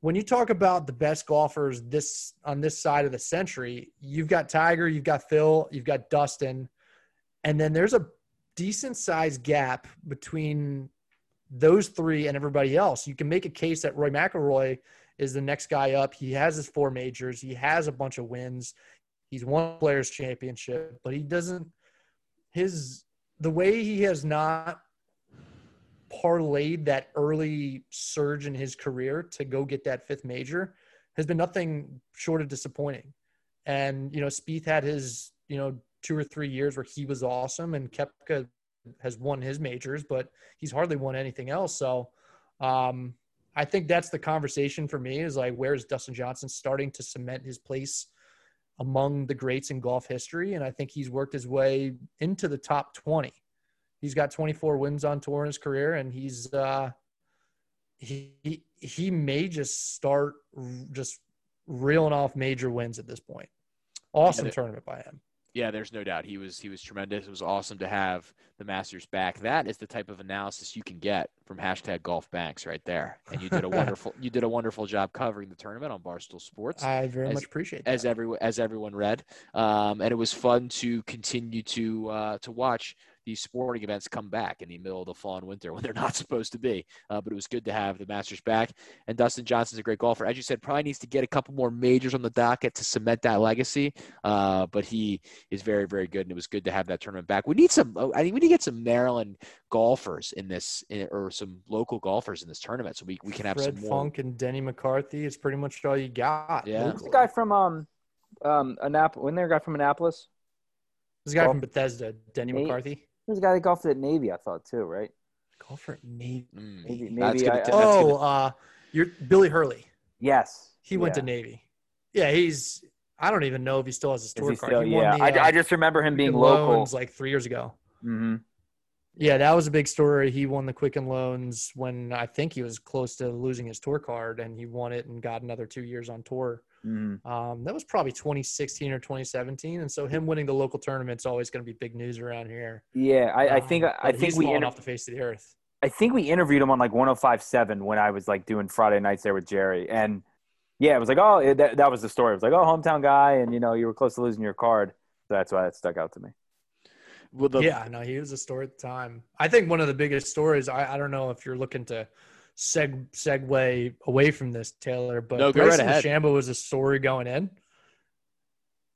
when you talk about the best golfers this on this side of the century, you've got Tiger, you've got Phil, you've got Dustin, and then there's a decent sized gap between those three and everybody else. You can make a case that Rory McIlroy is the next guy up. He has his four majors. He has a bunch of wins. He's won players championship, but he doesn't his the way he has not parlayed that early surge in his career to go get that fifth major has been nothing short of disappointing. And you know, Spieth had his you know two or three years where he was awesome, and Koepka has won his majors, but he's hardly won anything else. So um, I think that's the conversation for me is like, where's Dustin Johnson starting to cement his place among the greats in golf history? And I think he's worked his way into the top 20. He's got 24 wins on tour in his career, and he's uh, he he- he may just start just reeling off major wins at this point. Awesome Yeah, tournament by him. Yeah, there's no doubt. He was he was tremendous. It was awesome to have the Masters back. That is the type of analysis you can get from hashtag Golf Banks right there. And you did a wonderful you did a wonderful job covering the tournament on Barstool Sports. I very As- much appreciate that. as every as everyone read, um, and it was fun to continue to uh, to watch these sporting events come back in the middle of the fall and winter when they're not supposed to be. Uh, but it was good to have the Masters back. And Dustin Johnson's a great golfer. As you said, probably needs to get a couple more majors on the docket to cement that legacy. Uh, but he is very, very good, and it was good to have that tournament back. We need some. I mean, we need to get some Maryland golfers in this, in, or some local golfers in this tournament, so we, we can have Fred some more. Funk and Denny McCarthy is pretty much all you got. Yeah. Who's the guy from um um Annapolis? Wasn't there a guy from Annapolis? This guy from Bethesda, Denny Nate- McCarthy. There's a guy that golfed at Navy, I thought too, right? Golfer at Navy. Mm, Maybe- maybe gonna- I- Oh, gonna- uh, you're Billy Hurley. Yes. He went to Navy. Yeah, he's. I don't even know if he still has his tour he card. still? He Yeah, the, I, uh, I just remember him being local. Loans like three years ago. hmm Yeah, that was a big story. He won the Quicken Loans when I think he was close to losing his tour card, and he won it and got another two years on tour. Hmm Um, that was probably 2016 or 2017, and so him winning the local tournament's always going to be big news around here. Yeah, I, I Um, think I think he's we fallen inter- off the face of the earth. I think we interviewed him on like 105.7 when I was like doing Friday nights there with Jerry, and yeah, it was like, oh, it, that, that was the story. It was like, oh, hometown guy, and you know, you were close to losing your card. So that's why it stuck out to me. well, the, yeah, no, he was a story at the time. I think one of the biggest stories. I, I don't know if you're looking to seg segue away from this, Taylor, but No, right Bryson ahead. DeChambeau was a story going in,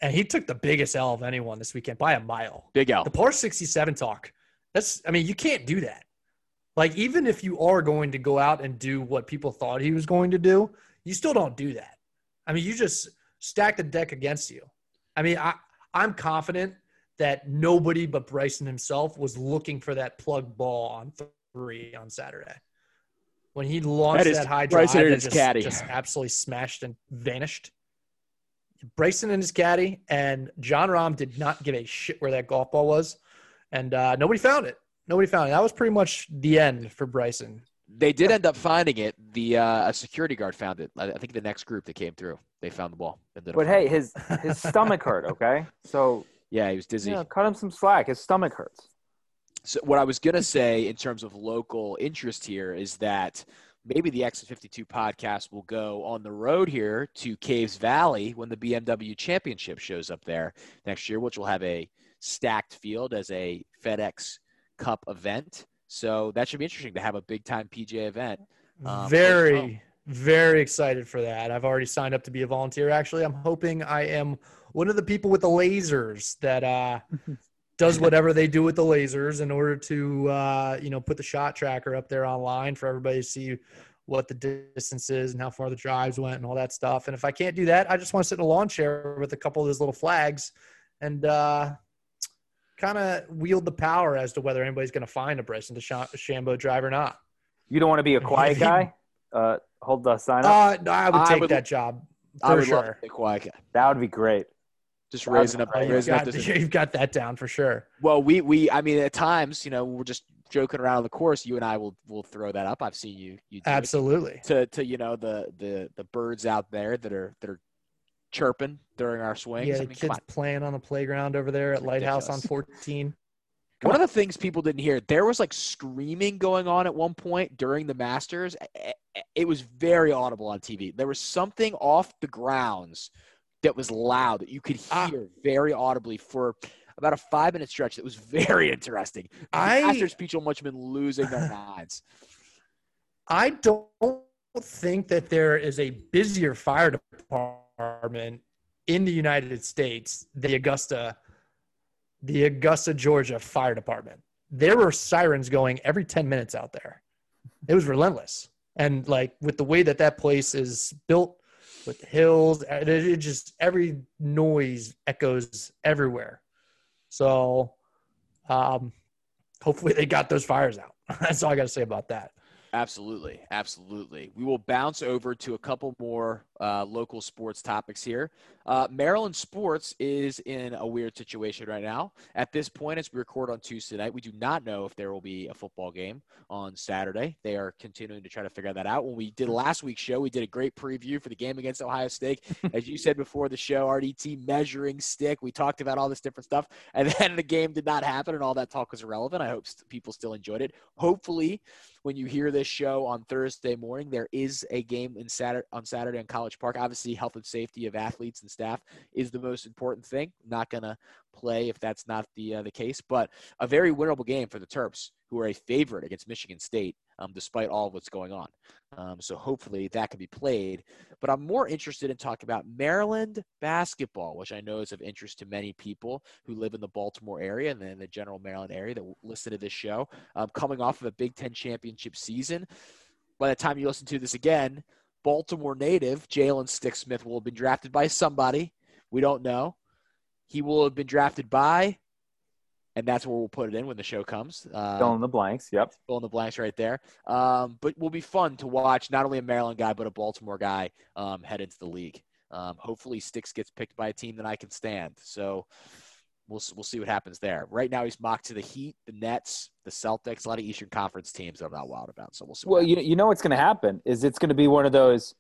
and he took the biggest L of anyone this weekend by a mile. Big L. The par 67 talk. That's, I mean, you can't do that. Like, even if you are going to go out and do what people thought he was going to do, you still don't do that. I mean, you just stack the deck against you. I mean, I, I'm confident that nobody but Bryson himself was looking for that plug ball on three on Saturday. When he launched That that, is high drive, that just, caddy. just absolutely smashed and vanished. Bryson and his caddy and Jon Rahm did not give a shit where that golf ball was, and uh, nobody found it. Nobody found it. That was pretty much the end for Bryson. They did end up finding it. The uh, a security guard found it. I I think the next group that came through, they found the ball. Ended But hey, his his stomach hurt. Okay, so yeah, he was dizzy. you know, cut him some slack. His stomach hurts. So what I was gonna say in terms of local interest here is that maybe the Exit 52 podcast will go on the road here to Caves Valley when the BMW Championship shows up there next year, which will have a stacked field as a FedEx Cup event. So that should be interesting to have a big time PJ event. Um, very, very excited for that. I've already signed up to be a volunteer. Actually, I'm hoping I am one of the people with the lasers that uh, does whatever they do with the lasers in order to, uh, you know, put the shot tracker up there online for everybody to see what the distance is and how far the drives went and all that stuff. And if I can't do that, I just want to sit in a lawn chair with a couple of those little flags and uh, kind of wield the power as to whether anybody's going to find a Bryson DeChambeau drive or not. You don't want to be a quiet guy. Uh, hold the sign up. Uh, no, I would I take would- that job for I would love sure. to be quiet. that would be great. Just raising up, great. You've up got, this you've got that down for sure. Well, we we I mean at times, you know, we're just joking around on the course. You and I will will throw that up. I've seen you you Absolutely. to to you know the the the birds out there that are that are chirping during our swings. Yeah, I mean, kids on. playing on the playground over there at Lighthouse on Ridiculous. 14. One of the things people didn't hear, there was like screaming going on at one point during the Masters. It was very audible on TV. There was something off the grounds that was loud that you could Ah. hear very audibly for about a five minute stretch. That was very interesting. I- must have been losing their minds. I don't think that there is a busier fire department in the United States the Augusta, the Augusta, Georgia Fire Department. There were sirens going every 10 minutes out there. It was relentless. And like with the way that that place is built with the hills, it, it just every noise echoes everywhere. So um, hopefully they got those fires out. That's all I got to say about that. Absolutely, absolutely. We will bounce over to a couple more uh, local sports topics here. Uh, Maryland sports is in a weird situation right now. At this point, as we record on Tuesday night, we do not know if there will be a football game on Saturday. They are continuing to try to figure that out. When we did last week's show, we did a great preview for the game against Ohio State. As you said before the show, RDT measuring stick. We talked about all this different stuff, and then the game did not happen, and all that talk was irrelevant. I hope people still enjoyed it. Hopefully, when you hear this show on Thursday morning, there is a game in Saturday on Saturday in College Park. Obviously, health and safety of athletes and staff is the most important thing. Not gonna play if that's not the uh, the case, but a very winnable game for the Terps, who are a favorite against Michigan State, um, despite all of what's going on. Um, so hopefully that can be played. But I'm more interested in talking about Maryland basketball, which I know is of interest to many people who live in the Baltimore area and then the general Maryland area that listen to this show. Um, coming off of a Big Ten championship season, by the time you listen to this again, Baltimore native Jalen Sticksmith will have been drafted by somebody. We don't know. He will have been drafted by and that's where we'll put it in when the show comes. Uh, fill in the blanks. Yep. Fill in the blanks right there. Um, but will be fun to watch not only a Maryland guy but a Baltimore guy um, head into the league. Um, hopefully, Sticks gets picked by a team that I can stand. So we'll we'll see what happens there. Right now, he's mocked to the Heat, the Nets, the Celtics, a lot of Eastern Conference teams that I'm not wild about. So we'll see. Well, you you know what's going to happen is it's going to be one of those.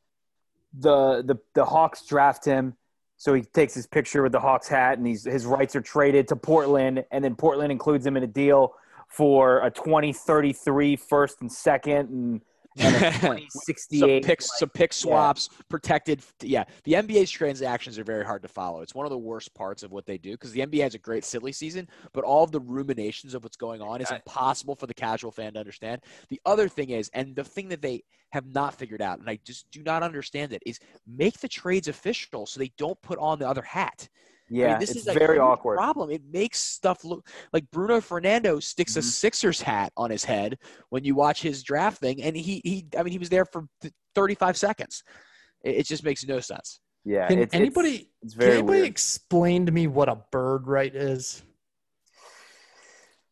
The the the Hawks draft him so he takes his picture with the Hawks hat, and he's, his rights are traded to Portland, and then Portland includes him in a deal for a 2033 first and second, and, 2068. some picks, like, some pick swaps, yeah. protected. Yeah, the NBA's transactions are very hard to follow. It's one of the worst parts of what they do because the NBA has a great silly season, but all of the ruminations of what's going on is impossible for the casual fan to understand. The other thing is, and the thing that they have not figured out, and I just do not understand it, is make the trades official so they don't put on the other hat. Yeah, I mean, this is a very awkward problem. It makes stuff look like Bruno Fernando sticks mm-hmm. a Sixers hat on his head when you watch his draft thing, and he he I mean he was there for 35 seconds. It, it just makes no sense. Yeah, can it's, anybody it's, it's can anybody weird. explain to me what a bird right is?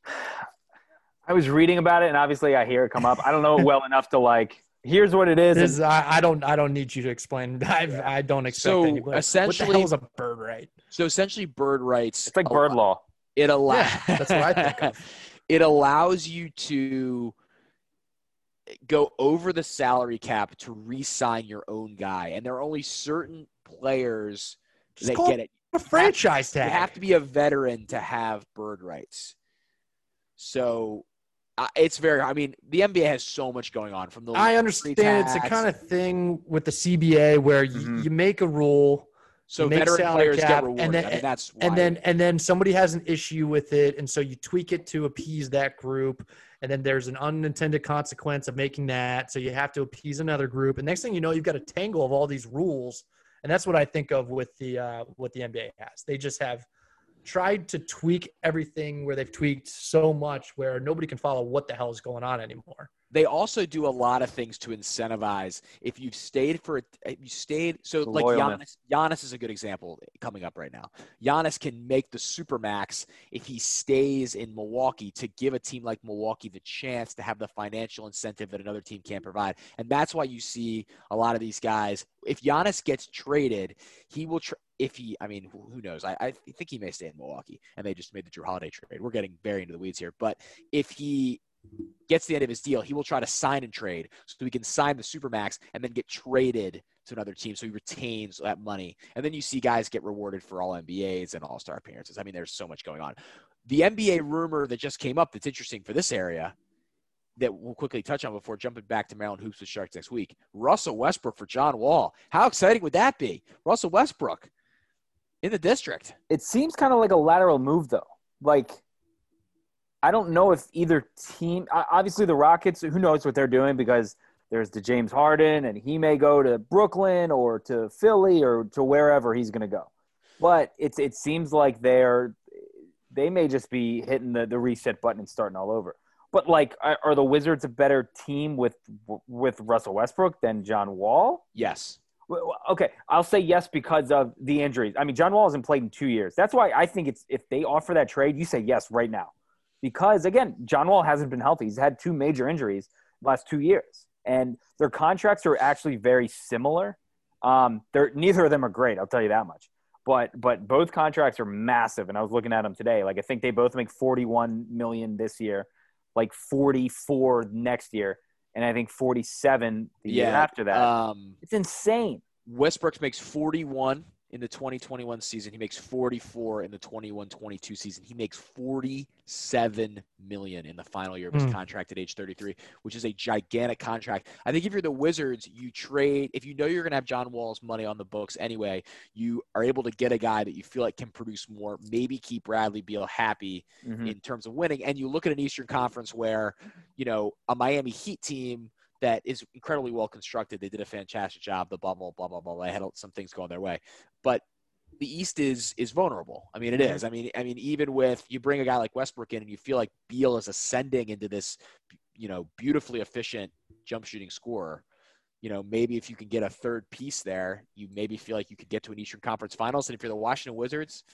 I was reading about it, and obviously I hear it come up. I don't know it well enough to like here's what it is. is I, I, don't I don't need you to explain. I, I don't expect so anybody. Essentially, what the hell is a bird right? So essentially, bird rights. It's like bird law. It allows. Yeah, that's what I think of. it allows you to go over the salary cap to re-sign your own guy, and there are only certain players Just that get it. A franchise tag. You have to be a veteran to have bird rights. So it's very. I mean, the NBA has so much going on. From the I understand it's the kind of thing with the CBA where you, mm-hmm. you make a rule. So veteran players cap, get rewarded. And then, I mean, that's and then and then somebody has an issue with it, and so you tweak it to appease that group. And then there's an unintended consequence of making that, so you have to appease another group. And next thing you know, you've got a tangle of all these rules. And that's what I think of with the uh, what the NBA has. They just have tried to tweak everything where they've tweaked so much where nobody can follow what the hell is going on anymore. They also do a lot of things to incentivize. If you've stayed for, if you stayed, so like Giannis, Giannis is a good example coming up right now. Giannis can make the super max if he stays in Milwaukee to give a team like Milwaukee the chance to have the financial incentive that another team can't provide. And that's why you see a lot of these guys. If Giannis gets traded, he will. Tra- if he, I mean, who knows? I, I think he may stay in Milwaukee, and they just made the Jrue Holiday trade. We're getting very into the weeds here, but if he gets the end of his deal, he will try to sign and trade so he can sign the supermax and then get traded to another team so he retains that money. And then you see guys get rewarded for all NBAs and all star appearances. I mean, there's so much going on. The NBA rumor that just came up that's interesting for this area that we'll quickly touch on before jumping back to Maryland Hoops with Sharks next week. Russell Westbrook for John Wall. How exciting would that be? Russell Westbrook in the district. It seems kind of like a lateral move, though. Like, I don't know if either team. Obviously, the Rockets. Who knows what they're doing because there's the James Harden, and he may go to Brooklyn or to Philly or to wherever he's going to go. But it's it seems like they're they may just be hitting the, the reset button and starting all over. But like, are, are the Wizards a better team with with Russell Westbrook than John Wall? Yes. Okay, I'll say yes because of the injuries. I mean, John Wall hasn't played in two years. That's why I think it's if they offer that trade, you say yes right now because again, John Wall hasn't been healthy. He's had two major injuries last two years, and their contracts are actually very similar. Um, they're neither of them are great. I'll tell you that much. But but both contracts are massive, and I was looking at them today. Like I think they both make forty one million this year, like forty four next year, and I think forty seven the yeah, year after that. Um, it's insane. Westbrook makes forty one in the 2021 season. He makes 44 in the 21-22 season. He makes 47 million in the final year of his Hmm. contract at age 33, which is a gigantic contract. I think if you're the Wizards, you trade if you know you're going to have John Wall's money on the books anyway, you are able to get a guy that you feel like can produce more, maybe keep Bradley Beal happy Mhm. in terms of winning. And you look at an Eastern Conference where, you know, a Miami Heat team that is incredibly well constructed. They did a fantastic job. The bubble, blah blah blah. They had some things going their way, but the East is is vulnerable. I mean, it mm-hmm. is. I mean, I mean, even with you bring a guy like Westbrook in, and you feel like Beal is ascending into this, you know, beautifully efficient jump shooting scorer. You know, maybe if you can get a third piece there, you maybe feel like you could get to an Eastern Conference Finals. And if you're the Washington Wizards,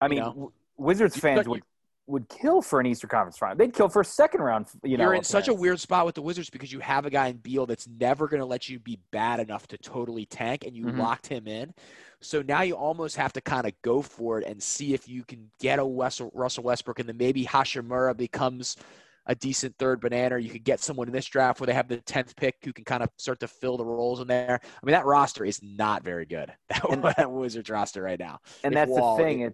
I you mean, know. Wizards fans would would kill for an Eastern Conference final. They'd kill for a second round. You know, you're in such a weird spot with the Wizards because you have a guy in Beal that's never going to let you be bad enough to totally tank, and you Mhm. locked him in. So now you almost have to kind of go for it and see if you can get a Russell, Russell Westbrook, and then maybe Hachimura becomes a decent third banana. Or you could get someone in this draft where they have the tenth pick who can kind of start to fill the roles in there. I mean, that roster is not very good. That, And- that Wizards roster right now. and if that's Wall- the thing. if-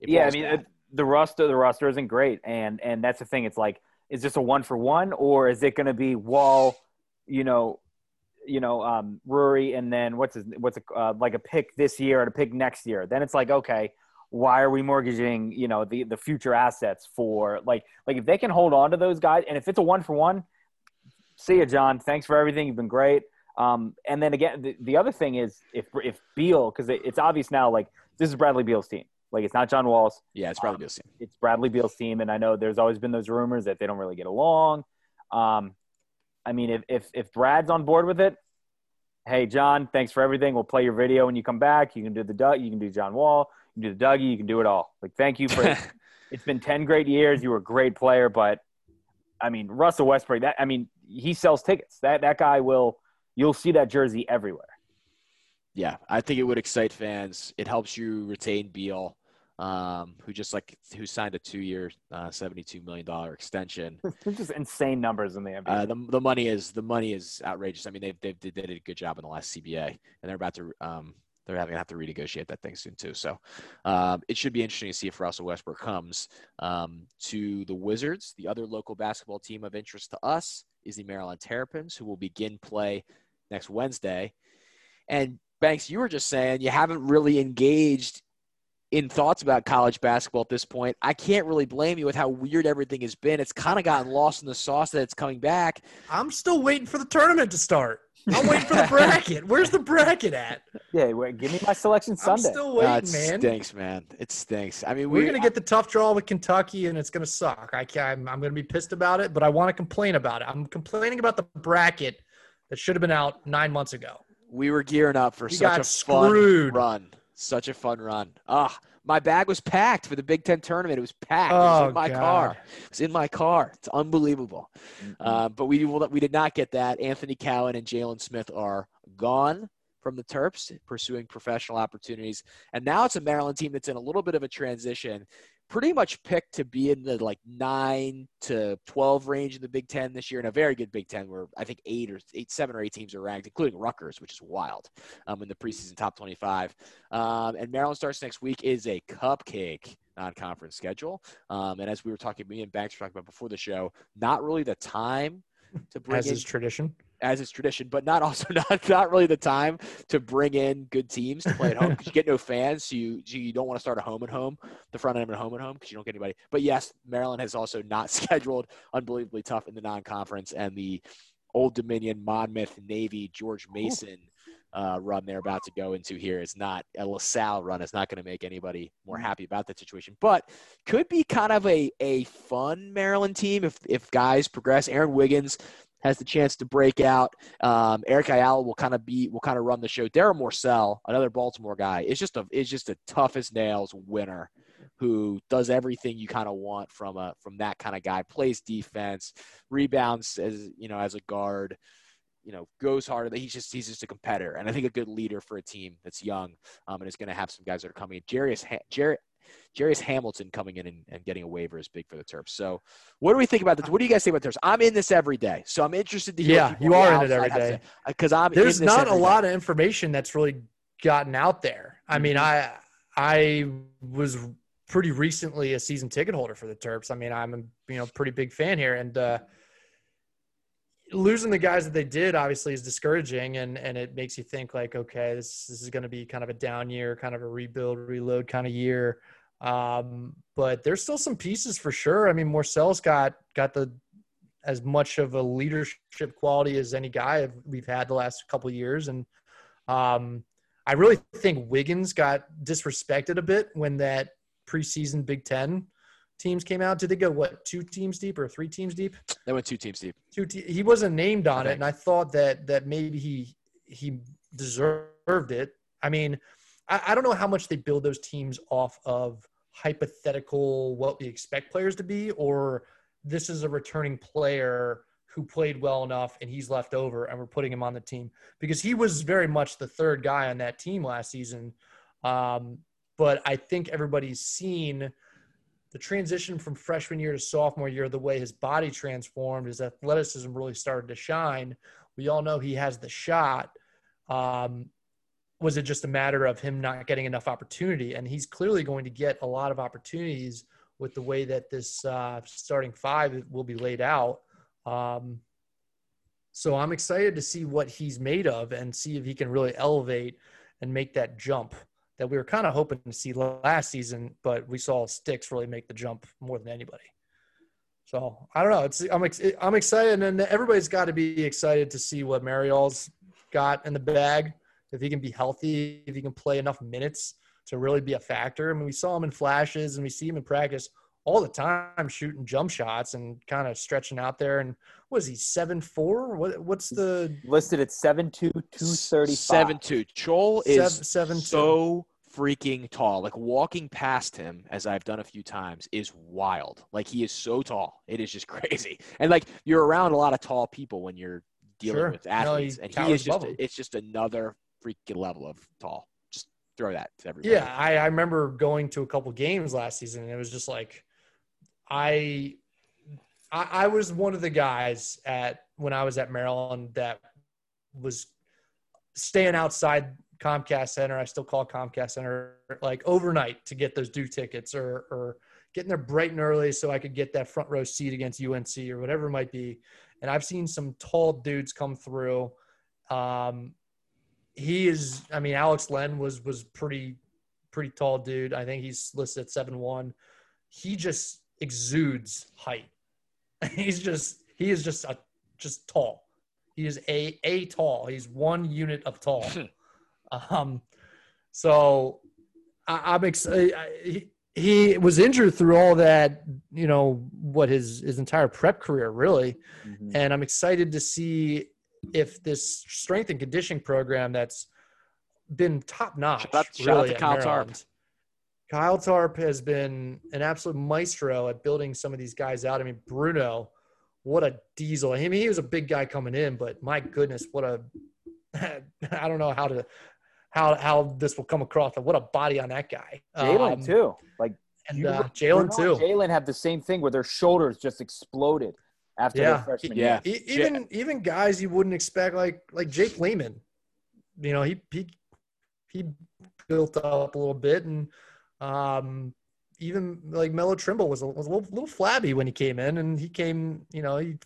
it's yeah. I mean, it, the roster the roster isn't great, and and that's the thing. It's like, is this a one for one, or is it going to be Wall, you know, you know, um, Rory, and then what's his what's a, uh, like a pick this year and a pick next year? Then it's like, okay, why are we mortgaging, you know, the the future assets for like like if they can hold on to those guys, and if it's a one for one, see you, John. Thanks for everything. You've been great. Um, and then again, the, the other thing is if if Beal, because it, it's obvious now, like this is Bradley Beal's team. Like it's not John Wall's. yeah, it's probably um, Beal's team. It's Bradley Beal's team, and I know there's always been those rumors that they don't really get along. Um, I mean, if if if Brad's on board with it, hey John, thanks for everything. We'll play your video when you come back. You can do the Doug, you can do John Wall, you can do the Dougie, you can do it all. Like thank you for it's been 10 great years. You were a great player, but I mean, Russell Westbrook, that I mean, he sells tickets. That that guy will you'll see that jersey everywhere. Yeah, I think it would excite fans. It helps you retain Beal, um, who just like who signed a two-year, uh, seventy-two million dollar extension. They're just insane numbers in the NBA. Uh, the the money is the money is outrageous. I mean, they've they've they did a good job in the last CBA, and they're about to um, they're having to have to renegotiate that thing soon too. So um, it should be interesting to see if Russell Westbrook comes um, to the Wizards. The other local basketball team of interest to us is the Maryland Terrapins, who will begin play next Wednesday. And Banks, you were just saying you haven't really engaged in thoughts about college basketball at this point. I can't really blame you with how weird everything has been. It's kind of gotten lost in the sauce that it's coming back. I'm still waiting for the tournament to start. I'm waiting for the bracket. Where's the bracket at? yeah, wait, give me my selection Sunday. I'm Sunday. still Uh, waiting, it man. It stinks, man. It stinks. I mean, We're we, gonna get the tough draw with Kentucky, and it's gonna suck. I can't, I'm, I'm gonna be pissed about it, but I want to complain about it. I'm complaining about the bracket that should have been out nine months ago. we were gearing up for We such got a fun run. Such a fun run. Ah, my bag was packed for the Big Ten tournament. It was packed. Oh, it was Oh, in my God. car. It was in my car. It's unbelievable. Mm-mm. Uh, but we will, we did not get that. Anthony Cowan and Jalen Smith are gone from the Terps, pursuing professional opportunities, and now it's a Maryland team that's in a little bit of a transition. Pretty much picked to be in the like nine to twelve range in the Big Ten this year, in a very good Big Ten where I think eight or eight, seven or eight teams are ranked, including Rutgers, which is wild, um, in the preseason top twenty-five. Um, and Maryland starts next week is a cupcake non-conference schedule. Um, and as we were talking, me and Banks were talking about before the show, not really the time to bring As in is tradition. As is tradition, but not also not not really the time to bring in good teams to play at home because you get no fans, so you so you don't want to start a home and home, the front end of a home and home because you don't get anybody. But yes, Maryland has also not scheduled unbelievably tough in the non-conference and the Old Dominion, Monmouth, Navy, George Mason uh, run they're about to go into here is not a LaSalle run is not going to make anybody more happy about that situation, but could be kind of a a fun Maryland team if if guys progress. Aaron Wiggins has the chance to break out. Um, Eric Ayala will kind of be will kind of run the show. Darren Morsell, another Baltimore guy, is just a is just a tough as nails winner who does everything you kind of want from a from that kind of guy. Plays defense, rebounds as you know as a guard. You know, goes hard. He's just he's just a competitor, and I think a good leader for a team that's young um, and is going to have some guys that are coming in. Jairus ha- Jar- Jairus Hamilton coming in and, and getting a waiver is big for the Terps. So, what do we think about this? What do you guys think about Terps? I'm in this every day, so I'm interested to hear. Yeah, you are in it every day. because I'm. There's in this not a day. lot of information that's really gotten out there. I mean, I I was pretty recently a season ticket holder for the Terps. I mean, I'm a you know pretty big fan here, and uh, losing the guys that they did obviously is discouraging, and and it makes you think like, okay, this this is going to be kind of a down year, kind of a rebuild, reload kind of year. Um, but there's still some pieces for sure. I mean, Morsell's got got the as much of a leadership quality as any guy we've had the last couple years, and um, I really think Wiggins got disrespected a bit when that preseason Big Ten teams came out. Did they go what two teams deep or three teams deep? They went two teams deep. Two. Te- he wasn't named on it, and I thought that that maybe he he deserved it. I mean, I, I don't know how much they build those teams off of hypothetical what we expect players to be, or this is a returning player who played well enough and he's left over and we're putting him on the team because he was very much the third guy on that team last season. Um, but I think everybody's seen the transition from freshman year to sophomore year, the way his body transformed, his athleticism really started to shine. We all know he has the shot. Um, was it just a matter of him not getting enough opportunity? And he's clearly going to get a lot of opportunities with the way that this uh, starting five will be laid out. Um, so I'm excited to see what he's made of and see if he can really elevate and make that jump that we were kind of hoping to see last season, but we saw Sticks really make the jump more than anybody. So I don't know. It's I'm ex- I'm excited, and everybody's got to be excited to see what Marial's got in the bag. If he can be healthy, if he can play enough minutes to really be a factor. I mean, we saw him in flashes, and we see him in practice all the time shooting jump shots and kind of stretching out there. And was he seven four? What what's the listed at seven two two thirty seven two? Chol is seven, seven so freaking tall. Like walking past him, as I've done a few times, is wild. Like he is so tall, it is just crazy. And like you're around a lot of tall people when you're dealing Sure. with athletes, No, he and he is just above 'em. it's just another freaking level of tall. Just throw that to everybody. Yeah, I, I remember going to a couple games last season, and it was just like, I, I, I was one of the guys at when I was at Maryland that was staying outside Comcast Center. I still call Comcast Center like overnight to get those due tickets, or or getting there bright and early so I could get that front row seat against UNC or whatever it might be. And I've seen some tall dudes come through. Um, he is i mean alex len was was pretty pretty tall dude i think he's listed at seven one he just exudes height he's just he is just a just tall he is a a tall he's one unit of tall um so I, i'm excited he, he was injured through all that you know what his his entire prep career really Mhm. and I'm excited to see if this strength and conditioning program that's been top notch. Shout out- shout out to Kyle Tarp. Maryland. Kyle Tarp has been an absolute maestro at building some of these guys out. I mean, Bruno, what a diesel! I mean, he was a big guy coming in, but my goodness, what a I don't know how to how how this will come across, but what a body on that guy. Jalen Um, too. Like and you- uh, Jalen too. Jalen have the same thing where their shoulders just exploded after Yeah. their freshman Yeah. year. E- even even guys you wouldn't expect like like Jake Layman, you know he he he built up a little bit and um even like Melo Trimble was a, was a little, little flabby when he came in and he came you know he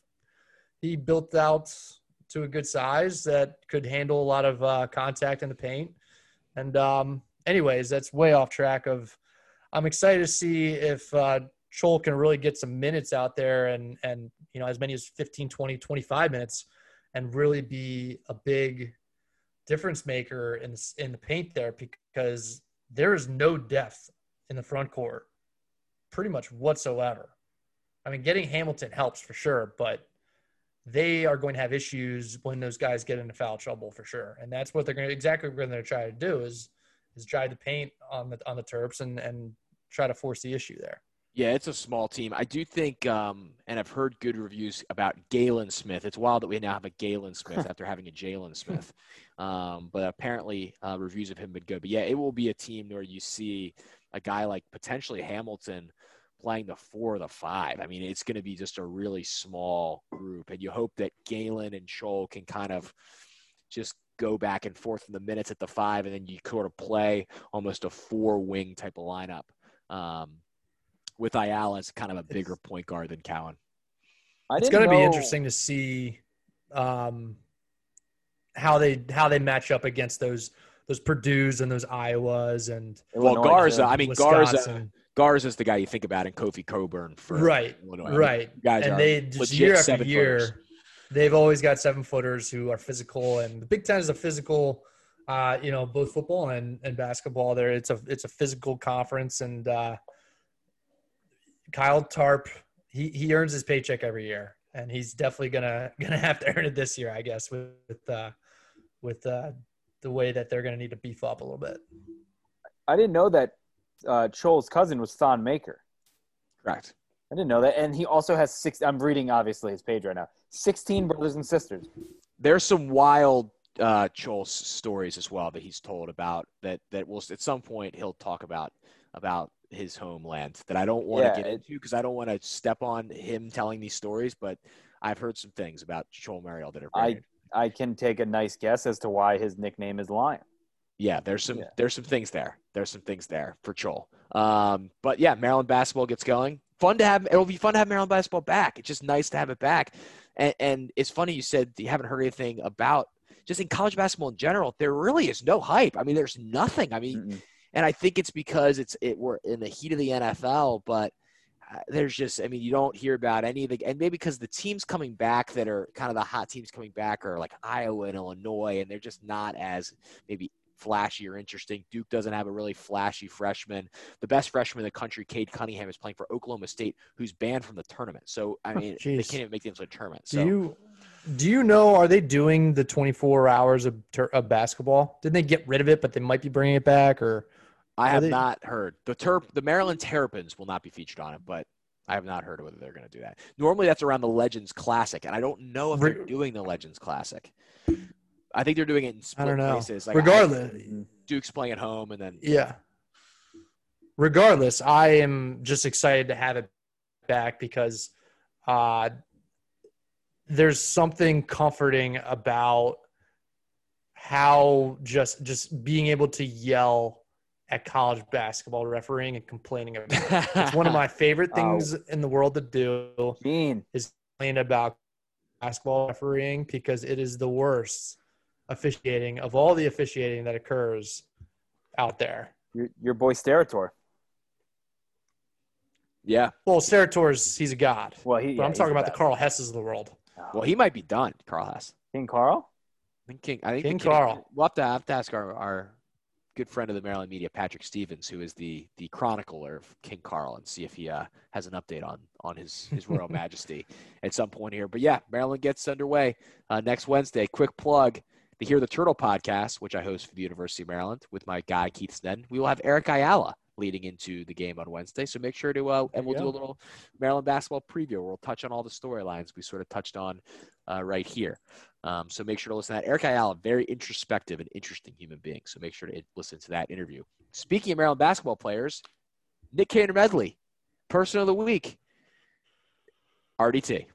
he built out to a good size that could handle a lot of uh, contact in the paint. And um anyways that's way off track of I'm excited to see if uh, Chol can really get some minutes out there and and you know as many as 15 20 25 minutes and really be a big difference maker in in the paint there because there is no depth in the front court pretty much whatsoever. I mean getting Hamilton helps for sure, but they are going to have issues when those guys get into foul trouble for sure. And that's what they're going to exactly what they're going to try to do is is drive the paint on the on the Terps and and try to force the issue there. Yeah, it's a small team. I do think, um, and I've heard good reviews about Galin Smith. It's wild that we now have a Galin Smith after having a Jalen Smith. Um, but apparently, uh, reviews of him been good. But yeah, it will be a team where you see a guy like potentially Hamilton playing the four or the five. I mean, it's going to be just a really small group, and you hope that Galin and Chol can kind of just go back and forth in the minutes at the five, and then you sort of play almost a four wing type of lineup. Um, with Ayala as kind of a bigger point guard than Cowan. I It's going to be interesting to see um, how they how they match up against those those Purdue's and those Iowas and Well, Illinois, Garza, too. I mean Garza, Wisconsin. Garza is the guy you think about in Kofi Cockburn for right, Illinois. I mean, right. guys are and they just legit year after seven year, footers. they've always got seven footers who are physical, and the Big Ten is a physical. Uh, you know, both football and, and basketball. There, it's a it's a physical conference, and uh, Kyle Tarp he he earns his paycheck every year, and he's definitely gonna gonna have to earn it this year, I guess, with with uh, with uh, the way that they're gonna need to beef up a little bit. I didn't know that uh, Chol's cousin was Thon Maker. Correct. I didn't know that, and he also has six. I'm reading obviously his page right now. Sixteen brothers and sisters. There's some wild uh, Chol stories as well that he's told about that that will at some point he'll talk about about his homeland that I don't want Yeah, to get into because I don't want to step on him telling these stories, but I've heard some things about Chol Marial that are I- I can take a nice guess as to why his nickname is Lion. Yeah, there's some Yeah. there's some things there. There's some things there for Joel. Um, but yeah, Maryland basketball gets going. Fun to have. It'll be fun to have Maryland basketball back. It's just nice to have it back. And, and it's funny you said you haven't heard anything about just in college basketball in general. There really is no hype. I mean, there's nothing. I mean, Mm-mm. And I think it's because it's it we're in the heat of the NFL, but uh, there's just I mean you don't hear about any of the and maybe because the teams coming back that are kind of the hot teams coming back are like Iowa and Illinois, and they're just not as maybe flashy or interesting. Duke doesn't have a really flashy freshman. The best freshman in the country, Cade Cunningham, is playing for Oklahoma State, who's banned from the tournament. So I mean, they can't even make the NCAA tournament. Do So you do you know are they doing the 24 hours of, of basketball? Didn't they get rid of it, but they might be bringing it back or I have they- not heard the Terp, the Maryland Terrapins will not be featured on it, but I have not heard whether they're going to do that. Normally, that's around the Legends Classic, and I don't know if they're doing the Legends Classic. I think they're doing it in split don't know. places. Like, regardless Mhm. Duke's playing at home, and then yeah regardless i am just excited to have it back because uh there's something comforting about how just just being able to yell at college basketball refereeing and complaining about it. it's one of my favorite Oh. things in the world to do Gene, is complain about basketball refereeing because it is the worst officiating of all the officiating that occurs out there. your, your boy Sterator. yeah. Well, Serator's he's a god, Well, he. but yeah, I'm talking about the. Karl Hesses of the world. Well, he might be done. Karl Hess. King Karl. I think King. I think King the Karl. We'll have to have to ask our, our good friend of the Maryland media, Patrick Stevens, who is the the chronicler of King Karl, and see if he uh, has an update on on his his Royal Majesty at some point here. But yeah, Maryland gets underway uh, next Wednesday. Quick plug. The Hear the Turtle podcast, which I host for the University of Maryland with my guy Keith Sneddon. We will have Eric Ayala leading into the game on Wednesday. So make sure to, uh, and we'll do a little Maryland basketball preview. where We'll touch on all the storylines we sort of touched on uh, right here. Um, so make sure to listen to that. Eric Ayala, very introspective and interesting human being. So make sure to listen to that interview. Speaking of Maryland basketball players, Nick Cantor Medley, person of the week, RDT.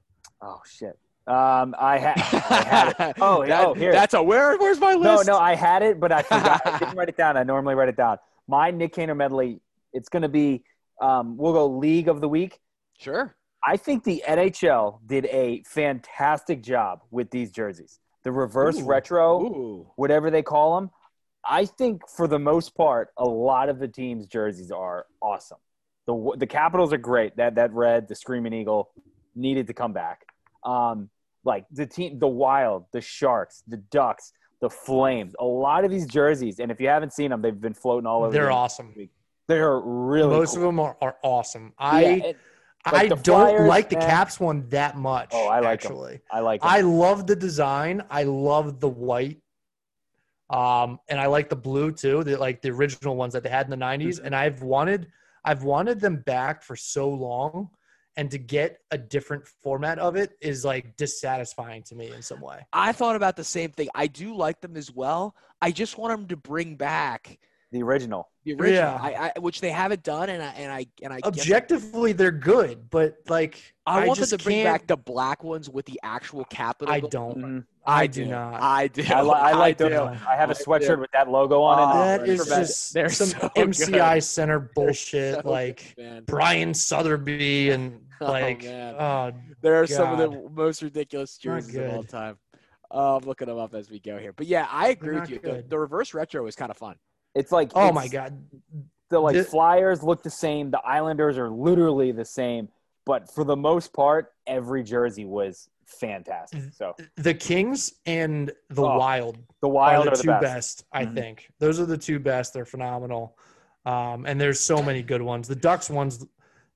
Oh shit. Um, I had. I had it. Oh, That- oh, here. that's a where? Where's my list? no, no, I had it, but I forgot. I didn't write it down. I normally write it down. My Nick Cantor medley. It's going to be. Um, we'll go League of the Week. Sure. I think the NHL did a fantastic job with these jerseys. The reverse Ooh. retro, Ooh. whatever they call them. I think for the most part, a lot of the team's jerseys are awesome. The the Capitals are great. That that red, the Screaming Eagle, needed to come back. Um, like the team, the Wild, the Sharks, the Ducks, the Flames. A lot of these jerseys, and if you haven't seen them, they've been floating all over. They're the- awesome. They're really Most cool. of them are, are awesome. I and I like the don't Flyers, like the man. Caps one that much. Oh, I like actually. I like. 'em. I love the design. I love the white. Um, and I like the blue too, the like the original ones that they had in the 90s. Mm-hmm. And I've wanted I've wanted them back for so long. And to get a different format of it is like dissatisfying to me in some way. I thought about the same thing. I do like them as well. I just want them to bring back the original. the original, Yeah. I, I, which they haven't done, and I and I and I Objectively, they're good, but like I, I, want just them to bring can't. back the black ones with the actual capital. I don't. Mhm. I do not. I do. I, li- I like do. those. I have a I do. sweatshirt with that logo on Oh, it. that they're is tremendous. just They're some so MCI good. center bullshit. So like good. Brian Southerby and Oh, like man. oh, There are some of the most ridiculous jerseys of all time. Oh, I'm looking them up as we go here. But yeah, I agree with you. The, the reverse retro is kind of fun. It's like oh it's- my god. the like Thi- Flyers look the same. The Islanders are literally the same, but for the most part, every jersey was fantastic. Mm-hmm. So The Kings and the Oh, Wild the are Wild the are the two best. best, I Mhm. think. Those are the two best. They're phenomenal. Um, and there's so many good ones. The Ducks ones,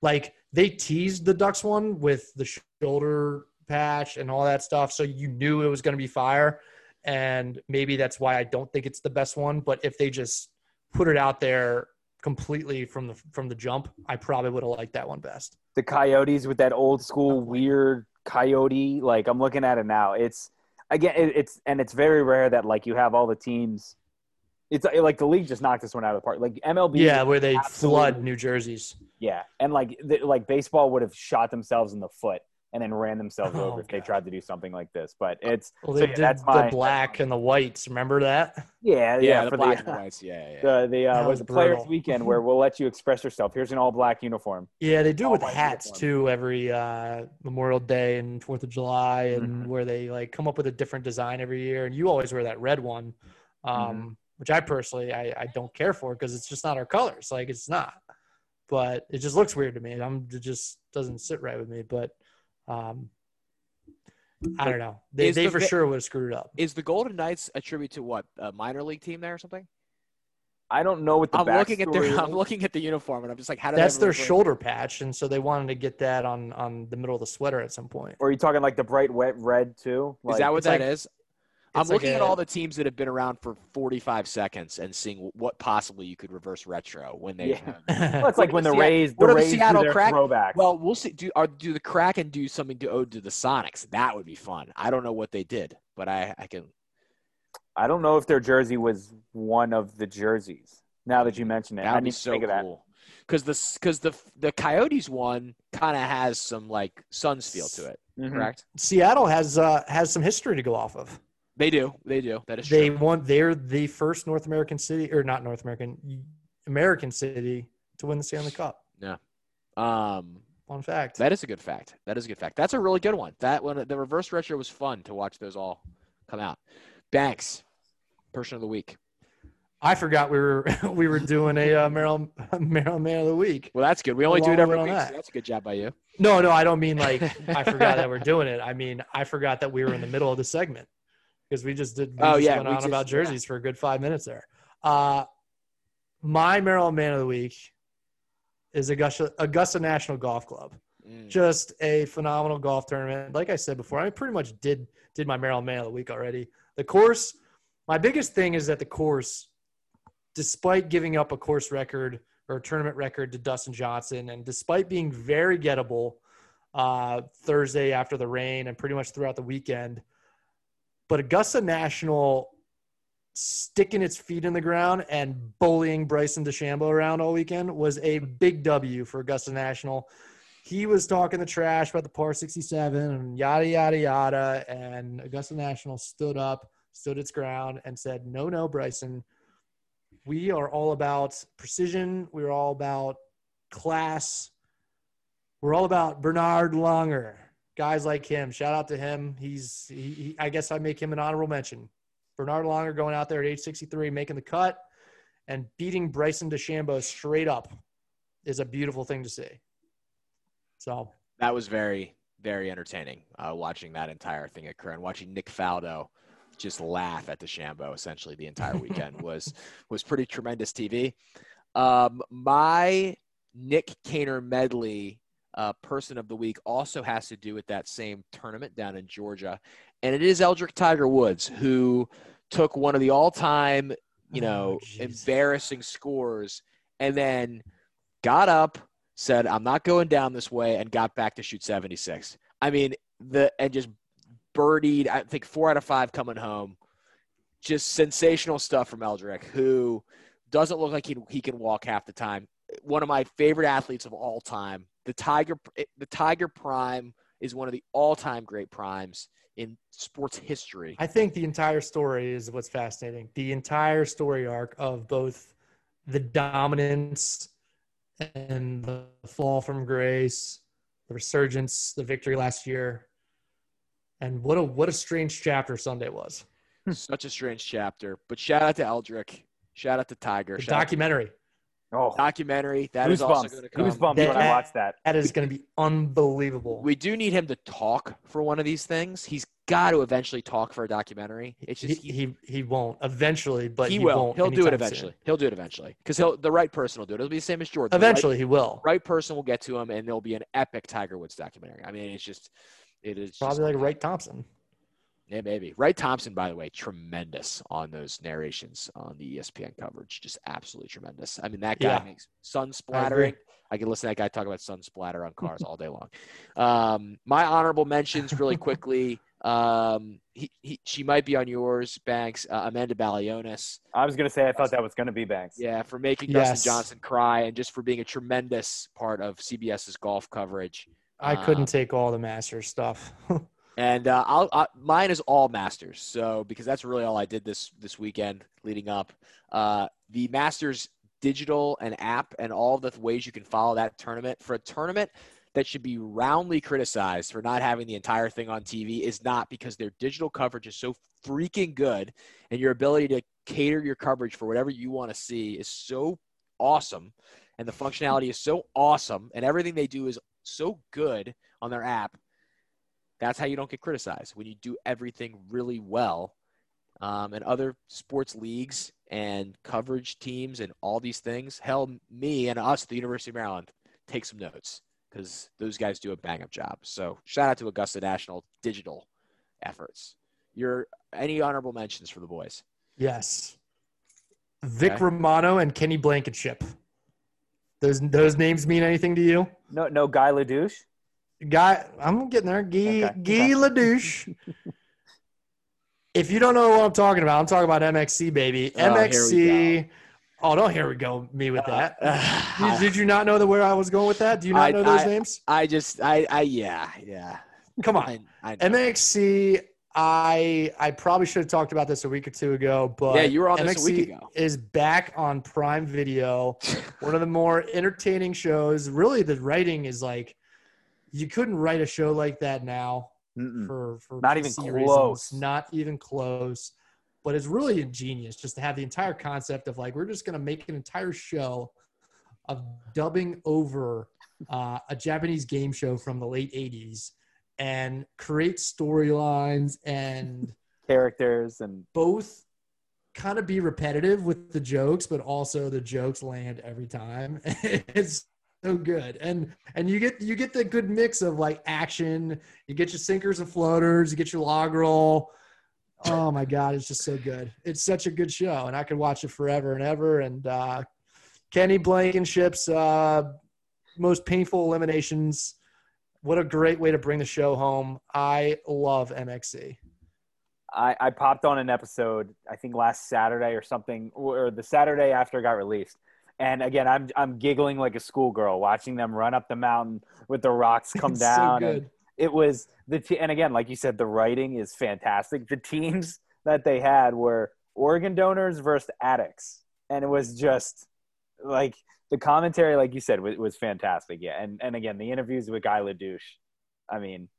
like they teased the Ducks one with the shoulder patch and all that stuff, so you knew it was going to be fire. And maybe that's why I don't think it's the best one. But if they just put it out there completely from the from the jump, I probably would have liked that one best. The Coyotes with that old school weird coyote. Like I'm looking at it now. It's again, it, it's and it's very rare that like you have all the teams. It's like the league just knocked this one out of the park. Like MLB, Yeah, where they flood New Jerseys. Yeah, and like the, like baseball would have shot themselves in the foot and then ran themselves Oh, over if they tried to do something like this. But it's Well, so yeah, did that's the my black and the whites. Remember that? yeah yeah, Yeah, the for black the, and whites. Yeah, yeah. the the uh, was was the Players. Weekend where we'll let you express yourself. Here's an all black uniform. Yeah, they do All with white hats uniform. too every uh, Memorial Day and Fourth of July, and Mhm. where they like come up with a different design every year. And you always wear that red one, um, Mm-hmm. which I personally I, I don't care for because it's just not our colors. Like it's not, but it just looks weird to me. I'm it just doesn't sit right with me. But um, I don't know. They they the for sure would have screwed it up. Is the Golden Knights a tribute to what a minor league team there or something? I don't know what the I'm looking at their backstory I'm looking at the uniform and I'm just like, how did That's their reverse- shoulder patch, and so they wanted to get that on on the middle of the sweater at some point. Or are you talking like the bright wet red too? Is that what it's that like- is? I'm it's like looking at all the teams that have been around for 45 seconds and seeing what possibly you could reverse retro when they. Yeah. Well, it's like when the What are the Rays, the what are Rays do Seattle their Kraken- throwback. Well, we'll see. Do are do the Kraken do something to ode to the Sonics? That would be fun. I don't know what they did, but I I can. I don't know if their jersey was one of the jerseys. Now that you mention it, That I would need be to so think of that. cool. Because the because the the Coyotes one kind of has some like Suns feel to it, Mhm. correct? Seattle has uh, has some history to go off of. They do. They do. That is They true. won. They're the first North American city, or not North American, American city to win the Stanley Cup. Yeah. Um, Fun fact. that is a good fact. That is a good fact. That's a really good one. That one, the reverse retro was fun to watch those all come out. Banks, person of the week. I forgot we were we were doing a uh, Maryland Maryland Man of the Week. Well, that's good. We only do it every week. on So that's a good job by you. No, no, I don't mean like I forgot that we're doing it. I mean I forgot that we were in the middle of the segment because we just did. We Oh, just yeah, went we on just- about yeah. jerseys for a good five minutes there. Uh, my Maryland Man of the Week is Augusta Augusta National Golf Club. Mm. just a phenomenal golf tournament. Like I said before, I pretty much did did my Maryland Man of the Week already. The course, my biggest thing is that the course, despite giving up a course record or tournament record to Dustin Johnson, and despite being very gettable uh, Thursday after the rain and pretty much throughout the weekend, but Augusta National sticking its feet in the ground and bullying Bryson DeChambeau around all weekend was a big W for Augusta National. He was talking the trash about the par 67 and yada yada yada and augusta national stood up stood its ground and said no no bryson. We are all about precision. We're all about class. We're all about bernard langer guys like him. Shout out to him. He's he, he, i guess i make him an honorable mention. Bernard Langer going out there at age 63 making the cut and beating bryson DeChambeau straight up is a beautiful thing to see. So That was very, very entertaining uh, watching that entire thing occur and watching Nick Faldo just laugh at DeChambeau essentially the entire weekend was was pretty tremendous TV. Um, my Nick Kaner medley uh, person of the week also has to do with that same tournament down in Georgia, and it is Eldrick Tiger Woods who took one of the all-time, you Oh, know, Jesus. embarrassing scores and then got up said, I'm not going down this way, and got back to shoot 76. I mean, the and just birdied, I think four out of five coming home. Just sensational stuff from Eldrick, who doesn't look like he, he can walk half the time. One of my favorite athletes of all time. The Tiger, eh, the Tiger Prime is one of the all-time great primes. in sports history. I think the entire story is what's fascinating. The entire story arc of both the dominance and the fall from grace, the resurgence, the victory last year, and what a what a strange chapter Sunday was. Such a strange chapter. But shout out to Eldrick. Shout out to Tiger. The shout documentary Oh, documentary. That is also goosebumps. going to come. Goosebumps That- when I watched that. that is going to be unbelievable. We do need him to talk for one of these things. He's got to eventually talk for a documentary. It's he, just he, he he won't eventually, but he he, will. won't He'll do it anytime soon. eventually. He'll do it eventually because he'll the right person will do it. It'll be the same as Jordan. The right- Eventually, he will. right person will get to him, and there'll be an epic Tiger Woods documentary. I mean, it's just it is just- Probably like Wright Thompson. Yeah, maybe. Wright Thompson, by the way, tremendous on those narrations on the ESPN coverage. Just absolutely tremendous. I mean, that guy Yeah. makes sun splattering. I can listen to that guy talk about sun splatter on cars all day long. Um, my honorable mentions, really quickly. Um, he, he, she might be on yours, Banks. Uh, Amanda Balionis. I was gonna say I thought that was gonna be Banks. Yeah, for making Yes. Dustin Johnson cry and just for being a tremendous part of CBS's golf coverage. I couldn't Um, take all the Masters stuff. And uh, I'll, I, mine is all Masters. So because that's really all I did this this weekend leading up. Uh, the Masters digital and app and all the ways you can follow that tournament for a tournament that should be roundly criticized for not having the entire thing on TV is not because their digital coverage is so freaking good and your ability to cater your coverage for whatever you want to see is so awesome and the functionality is so awesome and everything they do is so good on their app that's how you don't get criticized when you do everything really well. Um, and other sports leagues and coverage teams and all these things, hell, me and us, the University of Maryland, take some notes because those guys do a bang up job. So shout out to Augusta National digital efforts. Your any honorable mentions for the boys? yes. Vic Okay. Romano and Kenny Blankenship. Those those names mean anything to you? No, no Guy Ledouche. Guy, I'm getting there. Guy, Okay, Guy okay. Ledouche. if you don't know what I'm talking about, I'm talking about MXC, baby. Oh, MXC. Oh, don't here we go me with that. Uh, uh, did, did you not know the where I was going with that? Do you not I- know those I- names? I just, I, I, yeah, yeah. Come on. I. MXC, I I probably should have talked about this a week or two ago, but Yeah, you were on this a week ago. is back on Prime Video. One of the more entertaining shows. Really, the writing is like you couldn't write a show like that now Mm-mm. for for Not even close. Not even close. But it's really ingenious just to have the entire concept of like we're just gonna make an entire show of dubbing over uh, a Japanese game show from the late '80s and create storylines and Characters and both kind of be repetitive with the jokes, but also the jokes land every time. it's so good, and and you get you get the good mix of like action. You get your sinkers and floaters. You get your log roll. Oh my god, it's just so good. It's such a good show, and I could watch it forever and ever. And uh, Kenny Blankenship's uh, most painful eliminations. What a great way to bring the show home. I love MXC. I, I popped on an episode I think last Saturday or something, or the Saturday after it got released. And again, I'm I'm giggling like a schoolgirl watching them run up the mountain with the rocks come It's down. So and it was the te- and again, like you said, the writing is fantastic. The teams that they had were organ donors versus addicts, and it was just like the commentary, like you said, was, was fantastic. Yeah, and and again, the interviews with Guy Ledouche. I mean,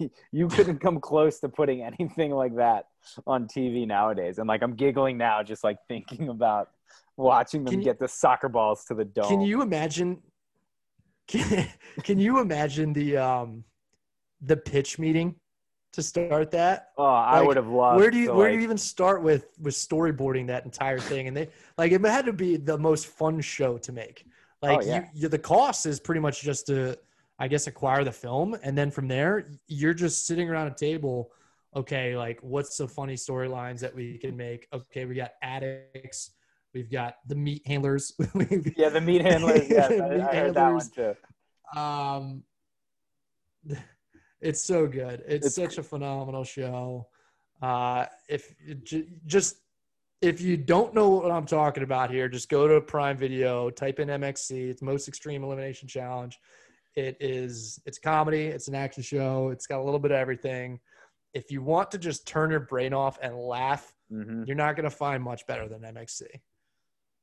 you couldn't come close to putting anything like that on TV nowadays. And like I'm giggling now, just like thinking about watching them you- get the soccer balls to the dome. Can you imagine? Can, can you imagine the um the pitch meeting to start that? Oh, I like, would have loved. where do you where do you even start with with storyboarding that entire thing? And they like it had to be the most fun show to make. Like Oh, yeah. you, you, the cost is pretty much just to I guess acquire the film, and then from there you're just sitting around a table. Okay, like what's the funny storylines that we can make? Okay, we got addicts. We've got the meat handlers. Yeah, the meat handlers. Yes, I, Meat I heard that one too. um it's so good it's, It's such a phenomenal show uh if j- just if you don't know what i'm talking about here just go to prime video type in mxc it's most extreme elimination challenge it is it's comedy it's an action show it's got a little bit of everything if you want to just turn your brain off and laugh, hmm you're not going to find much better than MXC.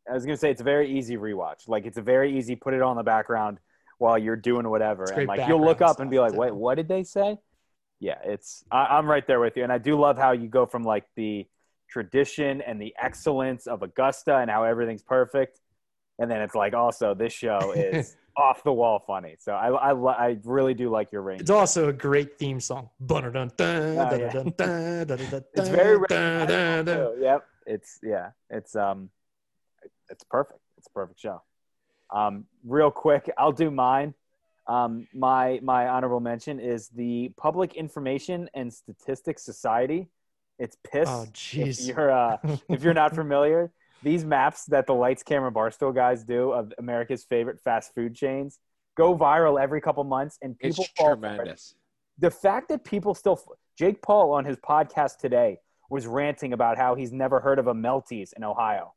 I was gonna say it's a very easy rewatch. Like it's a very easy put it on the background while you're doing whatever, and like you'll look up and be like, "Wait, what did they say?" Yeah, it's I, I'm right there with you, and I do love how you go from like the tradition and the excellence of Augusta and how everything's perfect, and then it's like also this show is off the wall funny. So I I, I really do like your range. It's also a great theme song. Oh. It's very. Yep. It's yeah. It's um, it's perfect. It's a perfect show. Um, real quick, I'll do mine. Um, my my honorable mention is the Public Information and Statistics Society. It's piss. Oh, if jeez. you're uh, if you're not familiar, these maps that the Lights Camera Barstool guys do of America's favorite fast food chains go viral every couple months, and It's people fall for it tremendous. the fact that people still Jake Paul on his podcast today was ranting about how he's never heard of a Melties in Ohio.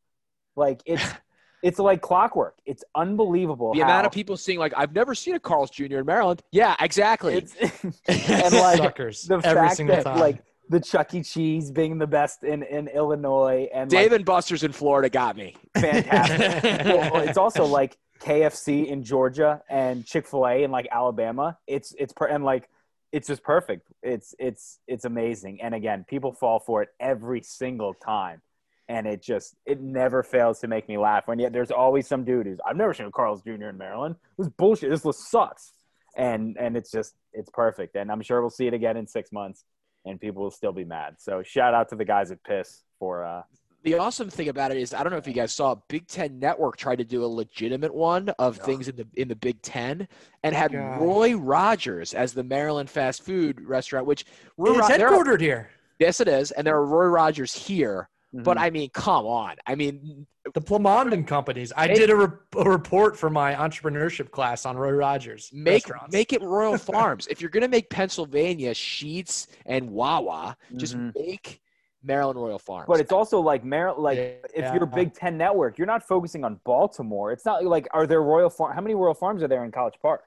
Like it's it's like clockwork. It's unbelievable. The how amount of people seeing like I've never seen a Carl's Jr. in Maryland. Yeah, exactly. it's and like Suckers. the every fact single that time. like the Chuck E. Cheese being the best in in Illinois and like, Dave and Buster's in Florida got me. fantastic. well, it's also like KFC in Georgia and Chick Fil A in like Alabama. It's it's per- and like it's just perfect. It's it's it's amazing. And again, people fall for it every single time, and it just it never fails to make me laugh. And yet there's always some dude who's I've never seen a Carl's Jr. in Maryland. This is bullshit. This list sucks. And and it's just it's perfect. And I'm sure we'll see it again in six months, and people will still be mad. So shout out to the guys at Piss for uh The awesome thing about it is I don't know if you guys saw Big Ten Network tried to do a legitimate one of Yeah. things in the in the Big Ten and had God. Roy Rogers as the Maryland fast food restaurant, which Roy it's Ro- there are- headquartered here. yes it is, and there are Roy Rogers here. Mm-hmm. But I mean, come on. I mean, The Plamondon companies. I Make- did a, re- a report for my entrepreneurship class on Roy Rogers. make make it Royal Farms. If you're gonna make Pennsylvania Sheetz and Wawa, just Mhm. make Maryland Royal Farms. But it's also like Maryland. Like if Yeah. you're a Big Ten network, you're not focusing on Baltimore. It's not like are there Royal Farm? How many Royal Farms are there in College Park?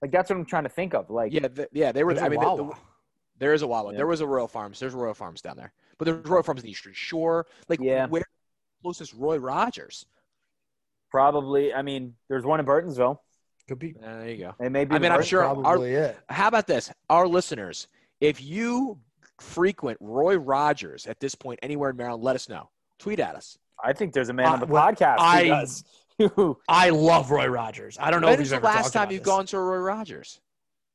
Like that's what I'm trying to think of. Like yeah, th- yeah, they were. There's I a mean, the- the- There is a Wawa. Yeah. There was a Royal Farms. There's Royal Farms down there. But there's Royal Farms in the Eastern Shore. Like, Yeah. where closest Roy Rogers? probably. I mean, there's one in Burtonsville. Could be Uh, there you go. It may be. I mean, I'm sure our- probably it. How about this? Our listeners, if you frequent Roy Rogers at this point anywhere in Maryland, let us know. Tweet at us. I think there's a man on the Uh, well, podcast who I- does. I love Roy Rogers. I don't know When if is he's the ever last time you've this. gone to a Roy Rogers?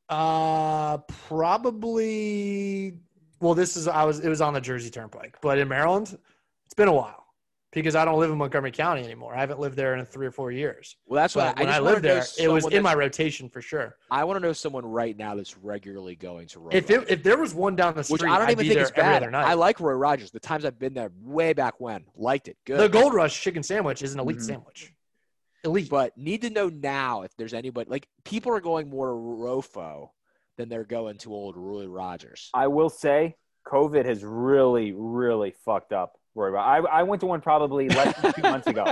Uh, probably. Well, this is I was it was on the Jersey Turnpike, but in Maryland, it's been a while because I don't live in Montgomery County anymore. I haven't lived there in three or four years. Well, that's But I, when I I, lived there, it was in my rotation for sure. I want to know someone right now that's regularly going to Roy If it, if there was one down the street, which I don't I'd even think it's bad. I like Roy Rogers. The times I've been there, way back when, liked it. Good. the Gold Rush chicken sandwich is an elite Mhm. sandwich. Elite. but need to know now if there's anybody like people are going more to Rofo than they're going to old Roy Rogers. I will say, COVID has really, really fucked up. Roy. Ro- I I went to one probably less than two months ago.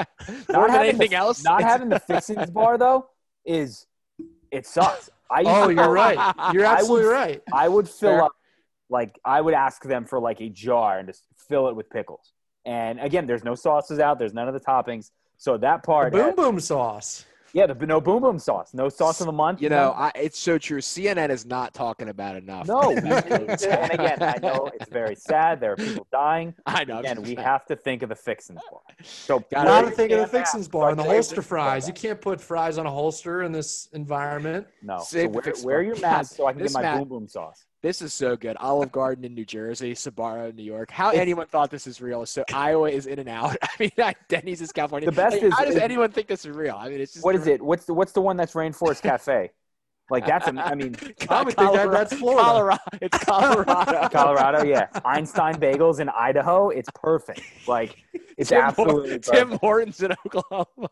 Not having anything the, else, Not having the fixins bar though is it sucks. I oh, you're right. You're I would- absolutely right. I would fill Fair. up like I would ask them for like a jar and just fill it with pickles. And again, there's no sauces out. There's none of the toppings. So that The part, boom boom sauce. Yeah, the no boom boom sauce, no sauce of the month. You know, I, it's so true. CNN is not talking about enough. no. we- and again, I know it's very sad. There are people dying. I know. Again, we have to think of the fixins bar. So Got Got it. to think of the Can't ask. fixins bar and the holster fries. You can't put fries on a holster in this environment. No, so Save the wear, wear your mask so I can get my Matt- boom boom sauce. This is so good. Olive Garden in New Jersey, Sbarro in New York. How It's- anyone thought this is real? So Iowa is in and out. I mean, Denny's is California. The best Like, is- how does is- anyone think this is real? I mean, it's just What is it? What's the what's the one that's Rainforest Cafe? Like that's a, I mean I would think that that's Florida. Colorado. It's Colorado. Colorado, yeah. Einstein Bagels in Idaho, it's perfect. Like it's Tim, absolutely. Tim Hortons in Oklahoma.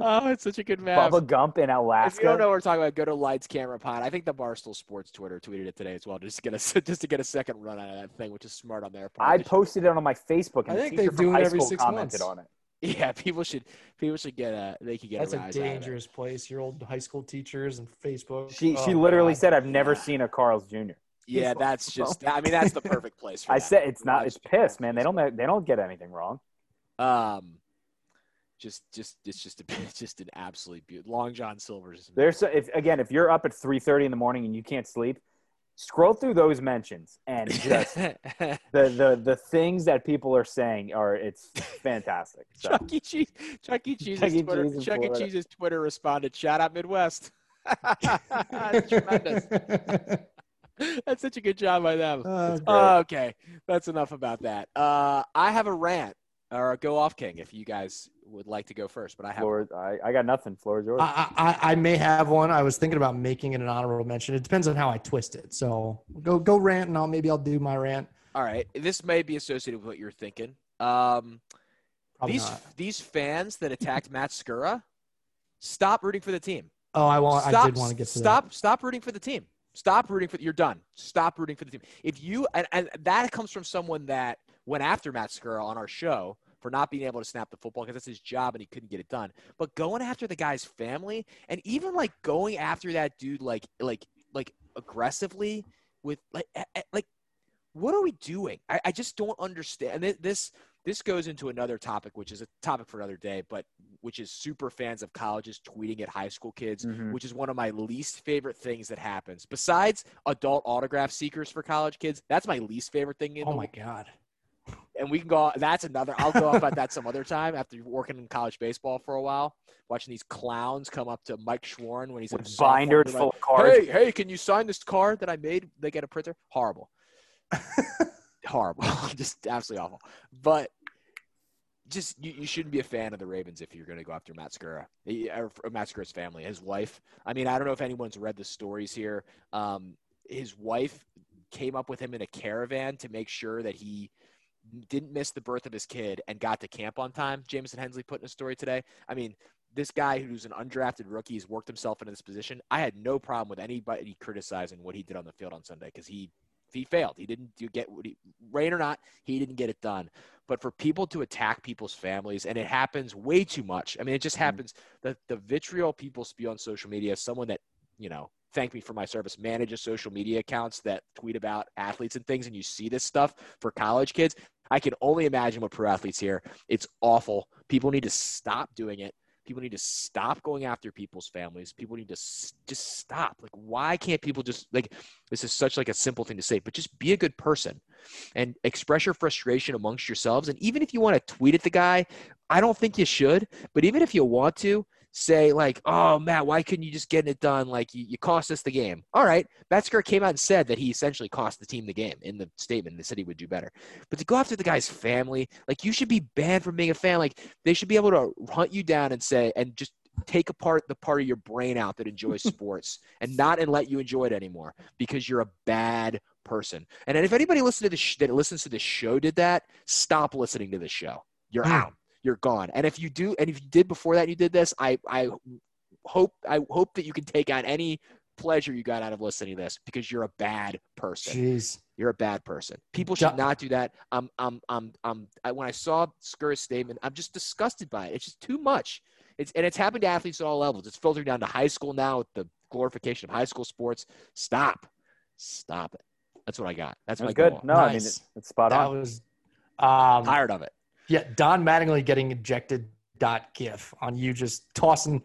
Oh, it's such a good map. Bubba Gump in If you don't know what we're talking about, go to Lights Camera Pod. I think the Barstool Sports Twitter tweeted it today as well, just to get a just to get a second run out of that thing, which is smart on their part. I posted it on my Facebook, and I think teacher they do it every school six commented months. on it. yeah, people should people should get a they could get That's a, a rise out of dangerous place. Your old high school teachers and Facebook. She Oh, she literally God. said, "I've never seen a Carl's Jr." Yeah, that's just. I mean, that's the perfect place. for I that. said it's not. It's piss, man. They don't. They don't get anything wrong. Um, just, just, it's just, a, it's just an absolutely beautiful. Long John Silver's. There's so- if again, if you're up at three thirty in the morning and you can't sleep, scroll through those mentions and just the the the things that people are saying are it's fantastic. So Chuck E. Cheese. Chuck E. Cheese's Chuck. Twitter. Cheese Chuck E. Cheese's Twitter responded, "Shout out Midwest." That's tremendous. That's such a good job by them. Uh, okay, that's enough about that. Uh, I have a rant or go off king if you guys would like to go first, but I have. floor, I, I got nothing. Floor is yours. I, I, I may have one. I was thinking about making it an honorable mention. It depends on how I twist it. So go go rant, and I'll maybe I'll do my rant. All right, this may be associated with what you're thinking. Um, Probably these not. these fans that attacked Matt Skura, stop rooting for the team. Oh, I want. stop, I did want to get to stop stop rooting for the team. Stop rooting for you're done. Stop rooting for the team. If you and, and that comes from someone that went after Matt Skura on our show for not being able to snap the football because that's his job and he couldn't get it done. But going after the guy's family and even like going after that dude like like like aggressively with like like what are we doing? I, I just don't understand. And this this goes into another topic, which is a topic for another day, but which is super fans of colleges tweeting at high school kids, Mhm. which is one of my least favorite things that happens. Besides adult autograph seekers for college kids, that's my least favorite thing. In Oh the my god. And we can go. That's another. I'll go off about that some other time after working in college baseball for a while, watching these clowns come up to Mike Schwarn when he's in With binders full like, of cards. Hey, hey, can you sign this card that I made? They get a printer. Horrible. Horrible. just absolutely awful. But just you, you shouldn't be a fan of the Ravens if you're going to go after Matt Skura or or Matt Skura's family, his wife. I mean, I don't know if anyone's read the stories here. Um, his wife came up with him in a caravan to make sure that he didn't miss the birth of his kid and got to camp on time. Jamison Hensley put in a story today. I mean, this guy who's an undrafted rookie has worked himself into this position. I had no problem with anybody criticizing what he did on the field on Sunday because he he failed. He didn't do get what he rain or not, he didn't get it done. But for people to attack people's families, and it happens way too much. I mean, it just Mhm. happens. The the vitriol people spew on social media. Someone that you know, thank me for my service, manages social media accounts that tweet about athletes and things, and you see this stuff for college kids. I can only imagine what pro athletes here. It's awful. People need to stop doing it. People need to stop going after people's families. People need to s- just stop. Like, why can't people just like? This is such like a simple thing to say, but just be a good person and express your frustration amongst yourselves. And even if you want to tweet at the guy, I don't think you should. But even if you want to, say like, "Oh, Matt, why couldn't you just get it done? Like, you, you cost us the game." All right, Metzger came out and said that he essentially cost the team the game in the statement. They said he would do better. But to go after the guy's family, like, you should be banned from being a fan. Like, they should be able to hunt you down and say and just take apart the part of your brain out that enjoys sports and not and let you enjoy it anymore because you're a bad person. And if anybody listen to the sh- that listens to this show did that, stop listening to this show. You're Hmm. out. You're gone. And if you do, and if you did before that, and you did this. I I hope I hope that you can take out any pleasure you got out of listening to this because you're a bad person. Jeez. You're a bad person. People should not do that. I'm, I'm, I'm, I'm, I, when I saw Skura's statement, I'm just disgusted by it. It's just too much. It's, and it's happened to athletes at all levels. It's filtering down to high school now with the glorification of high school sports. Stop. Stop it. That's what I got. That's my That's good. goal. No, I mean it's spot That on. was um Tired of it. Yeah, Don Mattingly getting ejected dot gif on you just tossing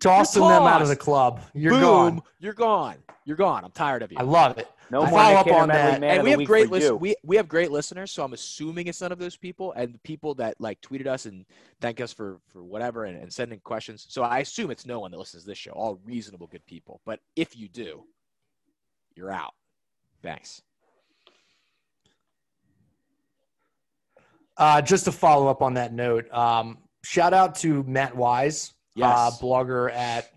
tossing them out of the club. You're Boom. gone. You're gone. You're gone. I'm tired of you. I love it. No I more follow up on that. Man and we have great for listen. We we have great listeners, so I'm assuming it's none of those people and the people that like tweeted us and thank us for for whatever and, and sending questions. So I assume it's no one that listens to this show. All reasonable, good people. But if you do, you're out. Thanks. Uh, just to follow up on that note, um, shout out to Matt Wise, uh, Yes. blogger at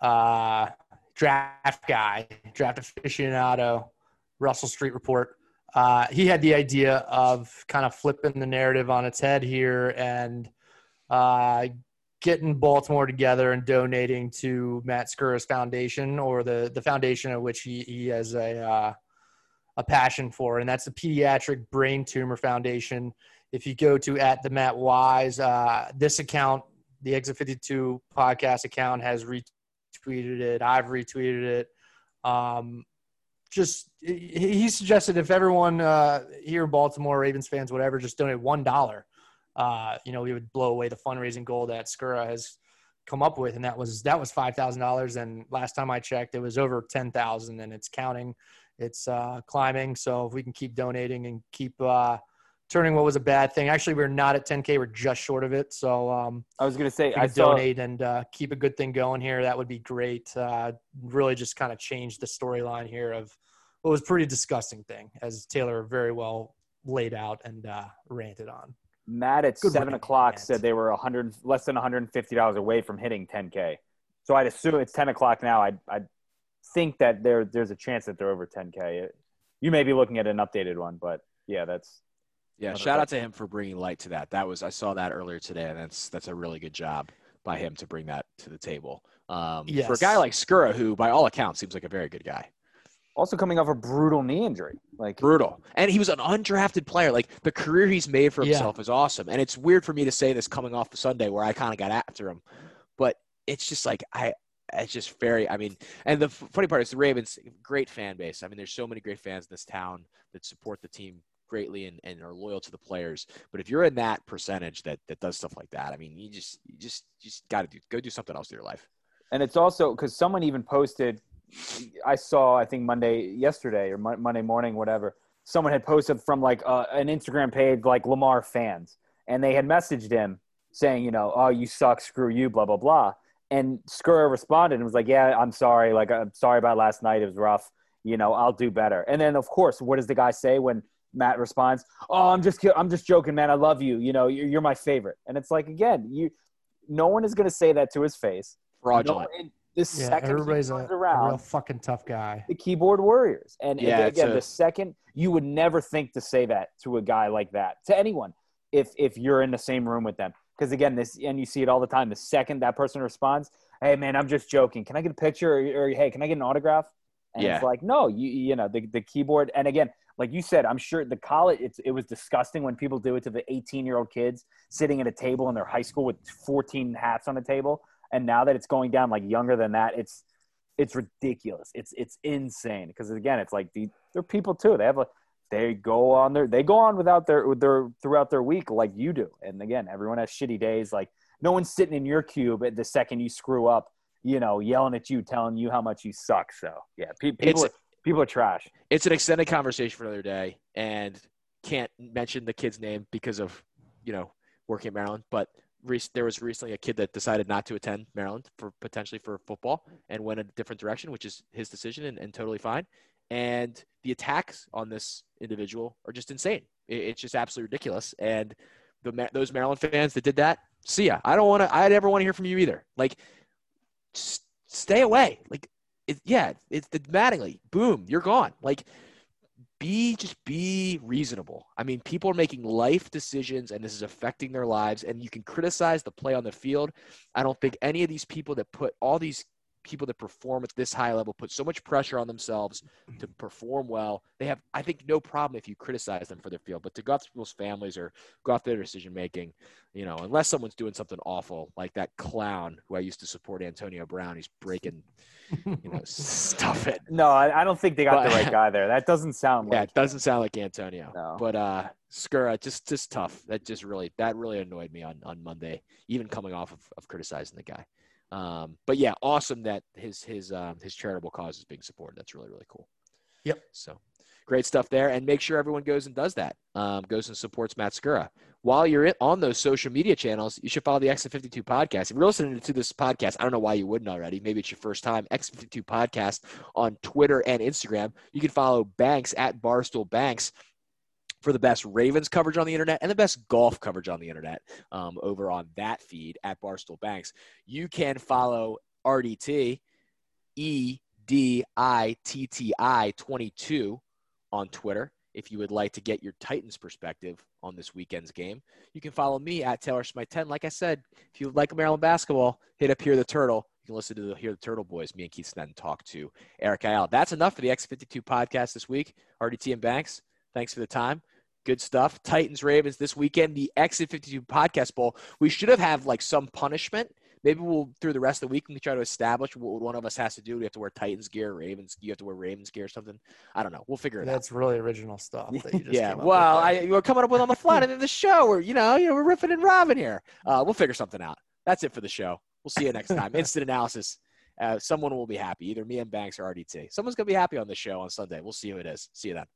uh, Draft Guy, Draft Aficionado, Russell Street Report. Uh, he had the idea of kind of flipping the narrative on its head here and uh, getting Baltimore together and donating to Matt Skura's foundation or the the foundation at which he, he has a uh, a passion for, and that's the Pediatric Brain Tumor Foundation. If you go to at the Matt Wise, uh, this account, the Exit 52 podcast account, has retweeted it. I've retweeted it. Um, just he suggested if everyone uh, here in Baltimore, Ravens fans, whatever, just donate one dollar, uh, you know, we would blow away the fundraising goal that Skura has come up with, and that was that was five thousand dollars. And last time I checked, it was over ten thousand, and it's counting, it's uh, climbing. So if we can keep donating and keep uh, turning what was a bad thing, actually we're not at 10k, we're just short of it. So um, I was gonna say I saw, donate and uh, keep a good thing going here. That would be great. Uh, really, just kind of change the storyline here of what was pretty disgusting thing, as Taylor very well laid out and uh, ranted on. Matt at Good seven o'clock said they were 100 less than 150 dollars away from hitting 10k. So I'd assume it's 10 o'clock now. I I think that there there's a chance that they're over 10k. You may be looking at an updated one, but yeah, that's yeah. Shout out to him for bringing light to that. That was I saw that earlier today, and that's that's a really good job by him to bring that to the table. Um, yes. For a guy like Skura, who by all accounts seems like a very good guy also coming off a brutal knee injury. Like brutal. And he was an undrafted player. Like the career he's made for himself yeah. is awesome. And it's weird for me to say this coming off the Sunday where I kind of got after him. But it's just like I it's just very I mean, and the funny part is the Ravens great fan base. I mean, there's so many great fans in this town that support the team greatly and, and are loyal to the players. But if you're in that percentage that that does stuff like that, I mean, you just you just you just got to do go do something else in your life. And it's also because someone even posted I saw, I think Monday, yesterday or Monday morning, whatever. Someone had posted from like uh, an Instagram page, like Lamar fans, and they had messaged him saying, you know, oh, you suck, screw you, blah blah blah. And Skura responded and was like, yeah, I'm sorry, like I'm sorry about last night, it was rough. You know, I'll do better. And then of course, what does the guy say when Matt responds? Oh, I'm just, I'm just joking, man. I love you. You know, you're, you're my favorite. And it's like again, you, no one is going to say that to his face. Fraudulent. No, the yeah, second everybody's a, around, a real fucking tough guy. The keyboard warriors, and, yeah, again, a, the second you would never think to say that to a guy like that to anyone if if you're in the same room with them. Because again, this and you see it all the time. The second that person responds, "Hey man, I'm just joking. Can I get a picture?" or, or "Hey, can I get an autograph?" And yeah. it's like, no, you you know the the keyboard. And again, like you said, I'm sure the college it's, it was disgusting when people do it to the 18 year old kids sitting at a table in their high school with 14 hats on the table and now that it's going down like younger than that, it's it's ridiculous. It's it's insane because again, it's like the, they're people too. They have a they go on their they go on without their their throughout their week like you do. And again, everyone has shitty days. Like no one's sitting in your cube at the second you screw up, you know, yelling at you, telling you how much you suck. So yeah, pe- people are, people are trash. It's an extended conversation for another day, and can't mention the kid's name because of you know working in Maryland, but there was recently a kid that decided not to attend Maryland for potentially for football and went a different direction, which is his decision and, and totally fine. And the attacks on this individual are just insane. It, it's just absolutely ridiculous. And the those Maryland fans that did that, see ya. I don't want to. I'd never want to hear from you either. Like, stay away. Like, it, yeah, it's the Mattingly. Boom, you're gone. Like, be just be reasonable. I mean, people are making life decisions and this is affecting their lives and you can criticize the play on the field. I don't think any of these people that put all these people that perform at this high level put so much pressure on themselves to perform well. They have, I think, no problem if you criticize them for their field, but to go after people's families or go after their decision making, you know, unless someone's doing something awful like that clown who I used to support, Antonio Brown. He's breaking, you know, stuff it. No, I, I don't think they got but, the right guy there. That doesn't sound like. Yeah, it doesn't sound like Antonio. No. But uh, Skura, just just tough. That just really that really annoyed me on on Monday, even coming off of, of criticizing the guy. Um, but yeah, awesome that his his um, his charitable cause is being supported. That's really really cool. Yep. So great stuff there, and make sure everyone goes and does that. Um, goes and supports Matt Skura. While you're on those social media channels, you should follow the X52 podcast. If you're listening to this podcast, I don't know why you wouldn't already. Maybe it's your first time. X52 podcast on Twitter and Instagram. You can follow Banks at Barstool Banks for the best Ravens coverage on the internet and the best golf coverage on the internet um, over on that feed at Barstool Banks. You can follow RDT, E D I T T I 22 on Twitter if you would like to get your Titans perspective on this weekend's game. You can follow me at Taylor Smite 10. Like I said, if you like Maryland basketball, hit up Hear the Turtle. You can listen to the Hear the Turtle Boys, me and Keith Sneddon talk to Eric Ayala. That's enough for the X52 podcast this week. RDT and Banks, thanks for the time. Good stuff. Titans Ravens this weekend, the Exit 52 Podcast Bowl. We should have had like some punishment maybe we'll through the rest of the week we can try to establish what one of us has to do. We have to wear Titans gear, Ravens. You have to wear Ravens gear or something. I don't know. We'll figure it out. That's really original stuff. That you just Yeah, well, I we're coming up with on the fly of the show. We're you know, you know, we're riffing and robbing here. Uh, we'll figure something out. That's it for the show. We'll see you next time. Instant analysis. Uh, someone will be happy. Either me and Banks or RDT. Someone's gonna be happy on the show on Sunday. We'll see who it is. See you then.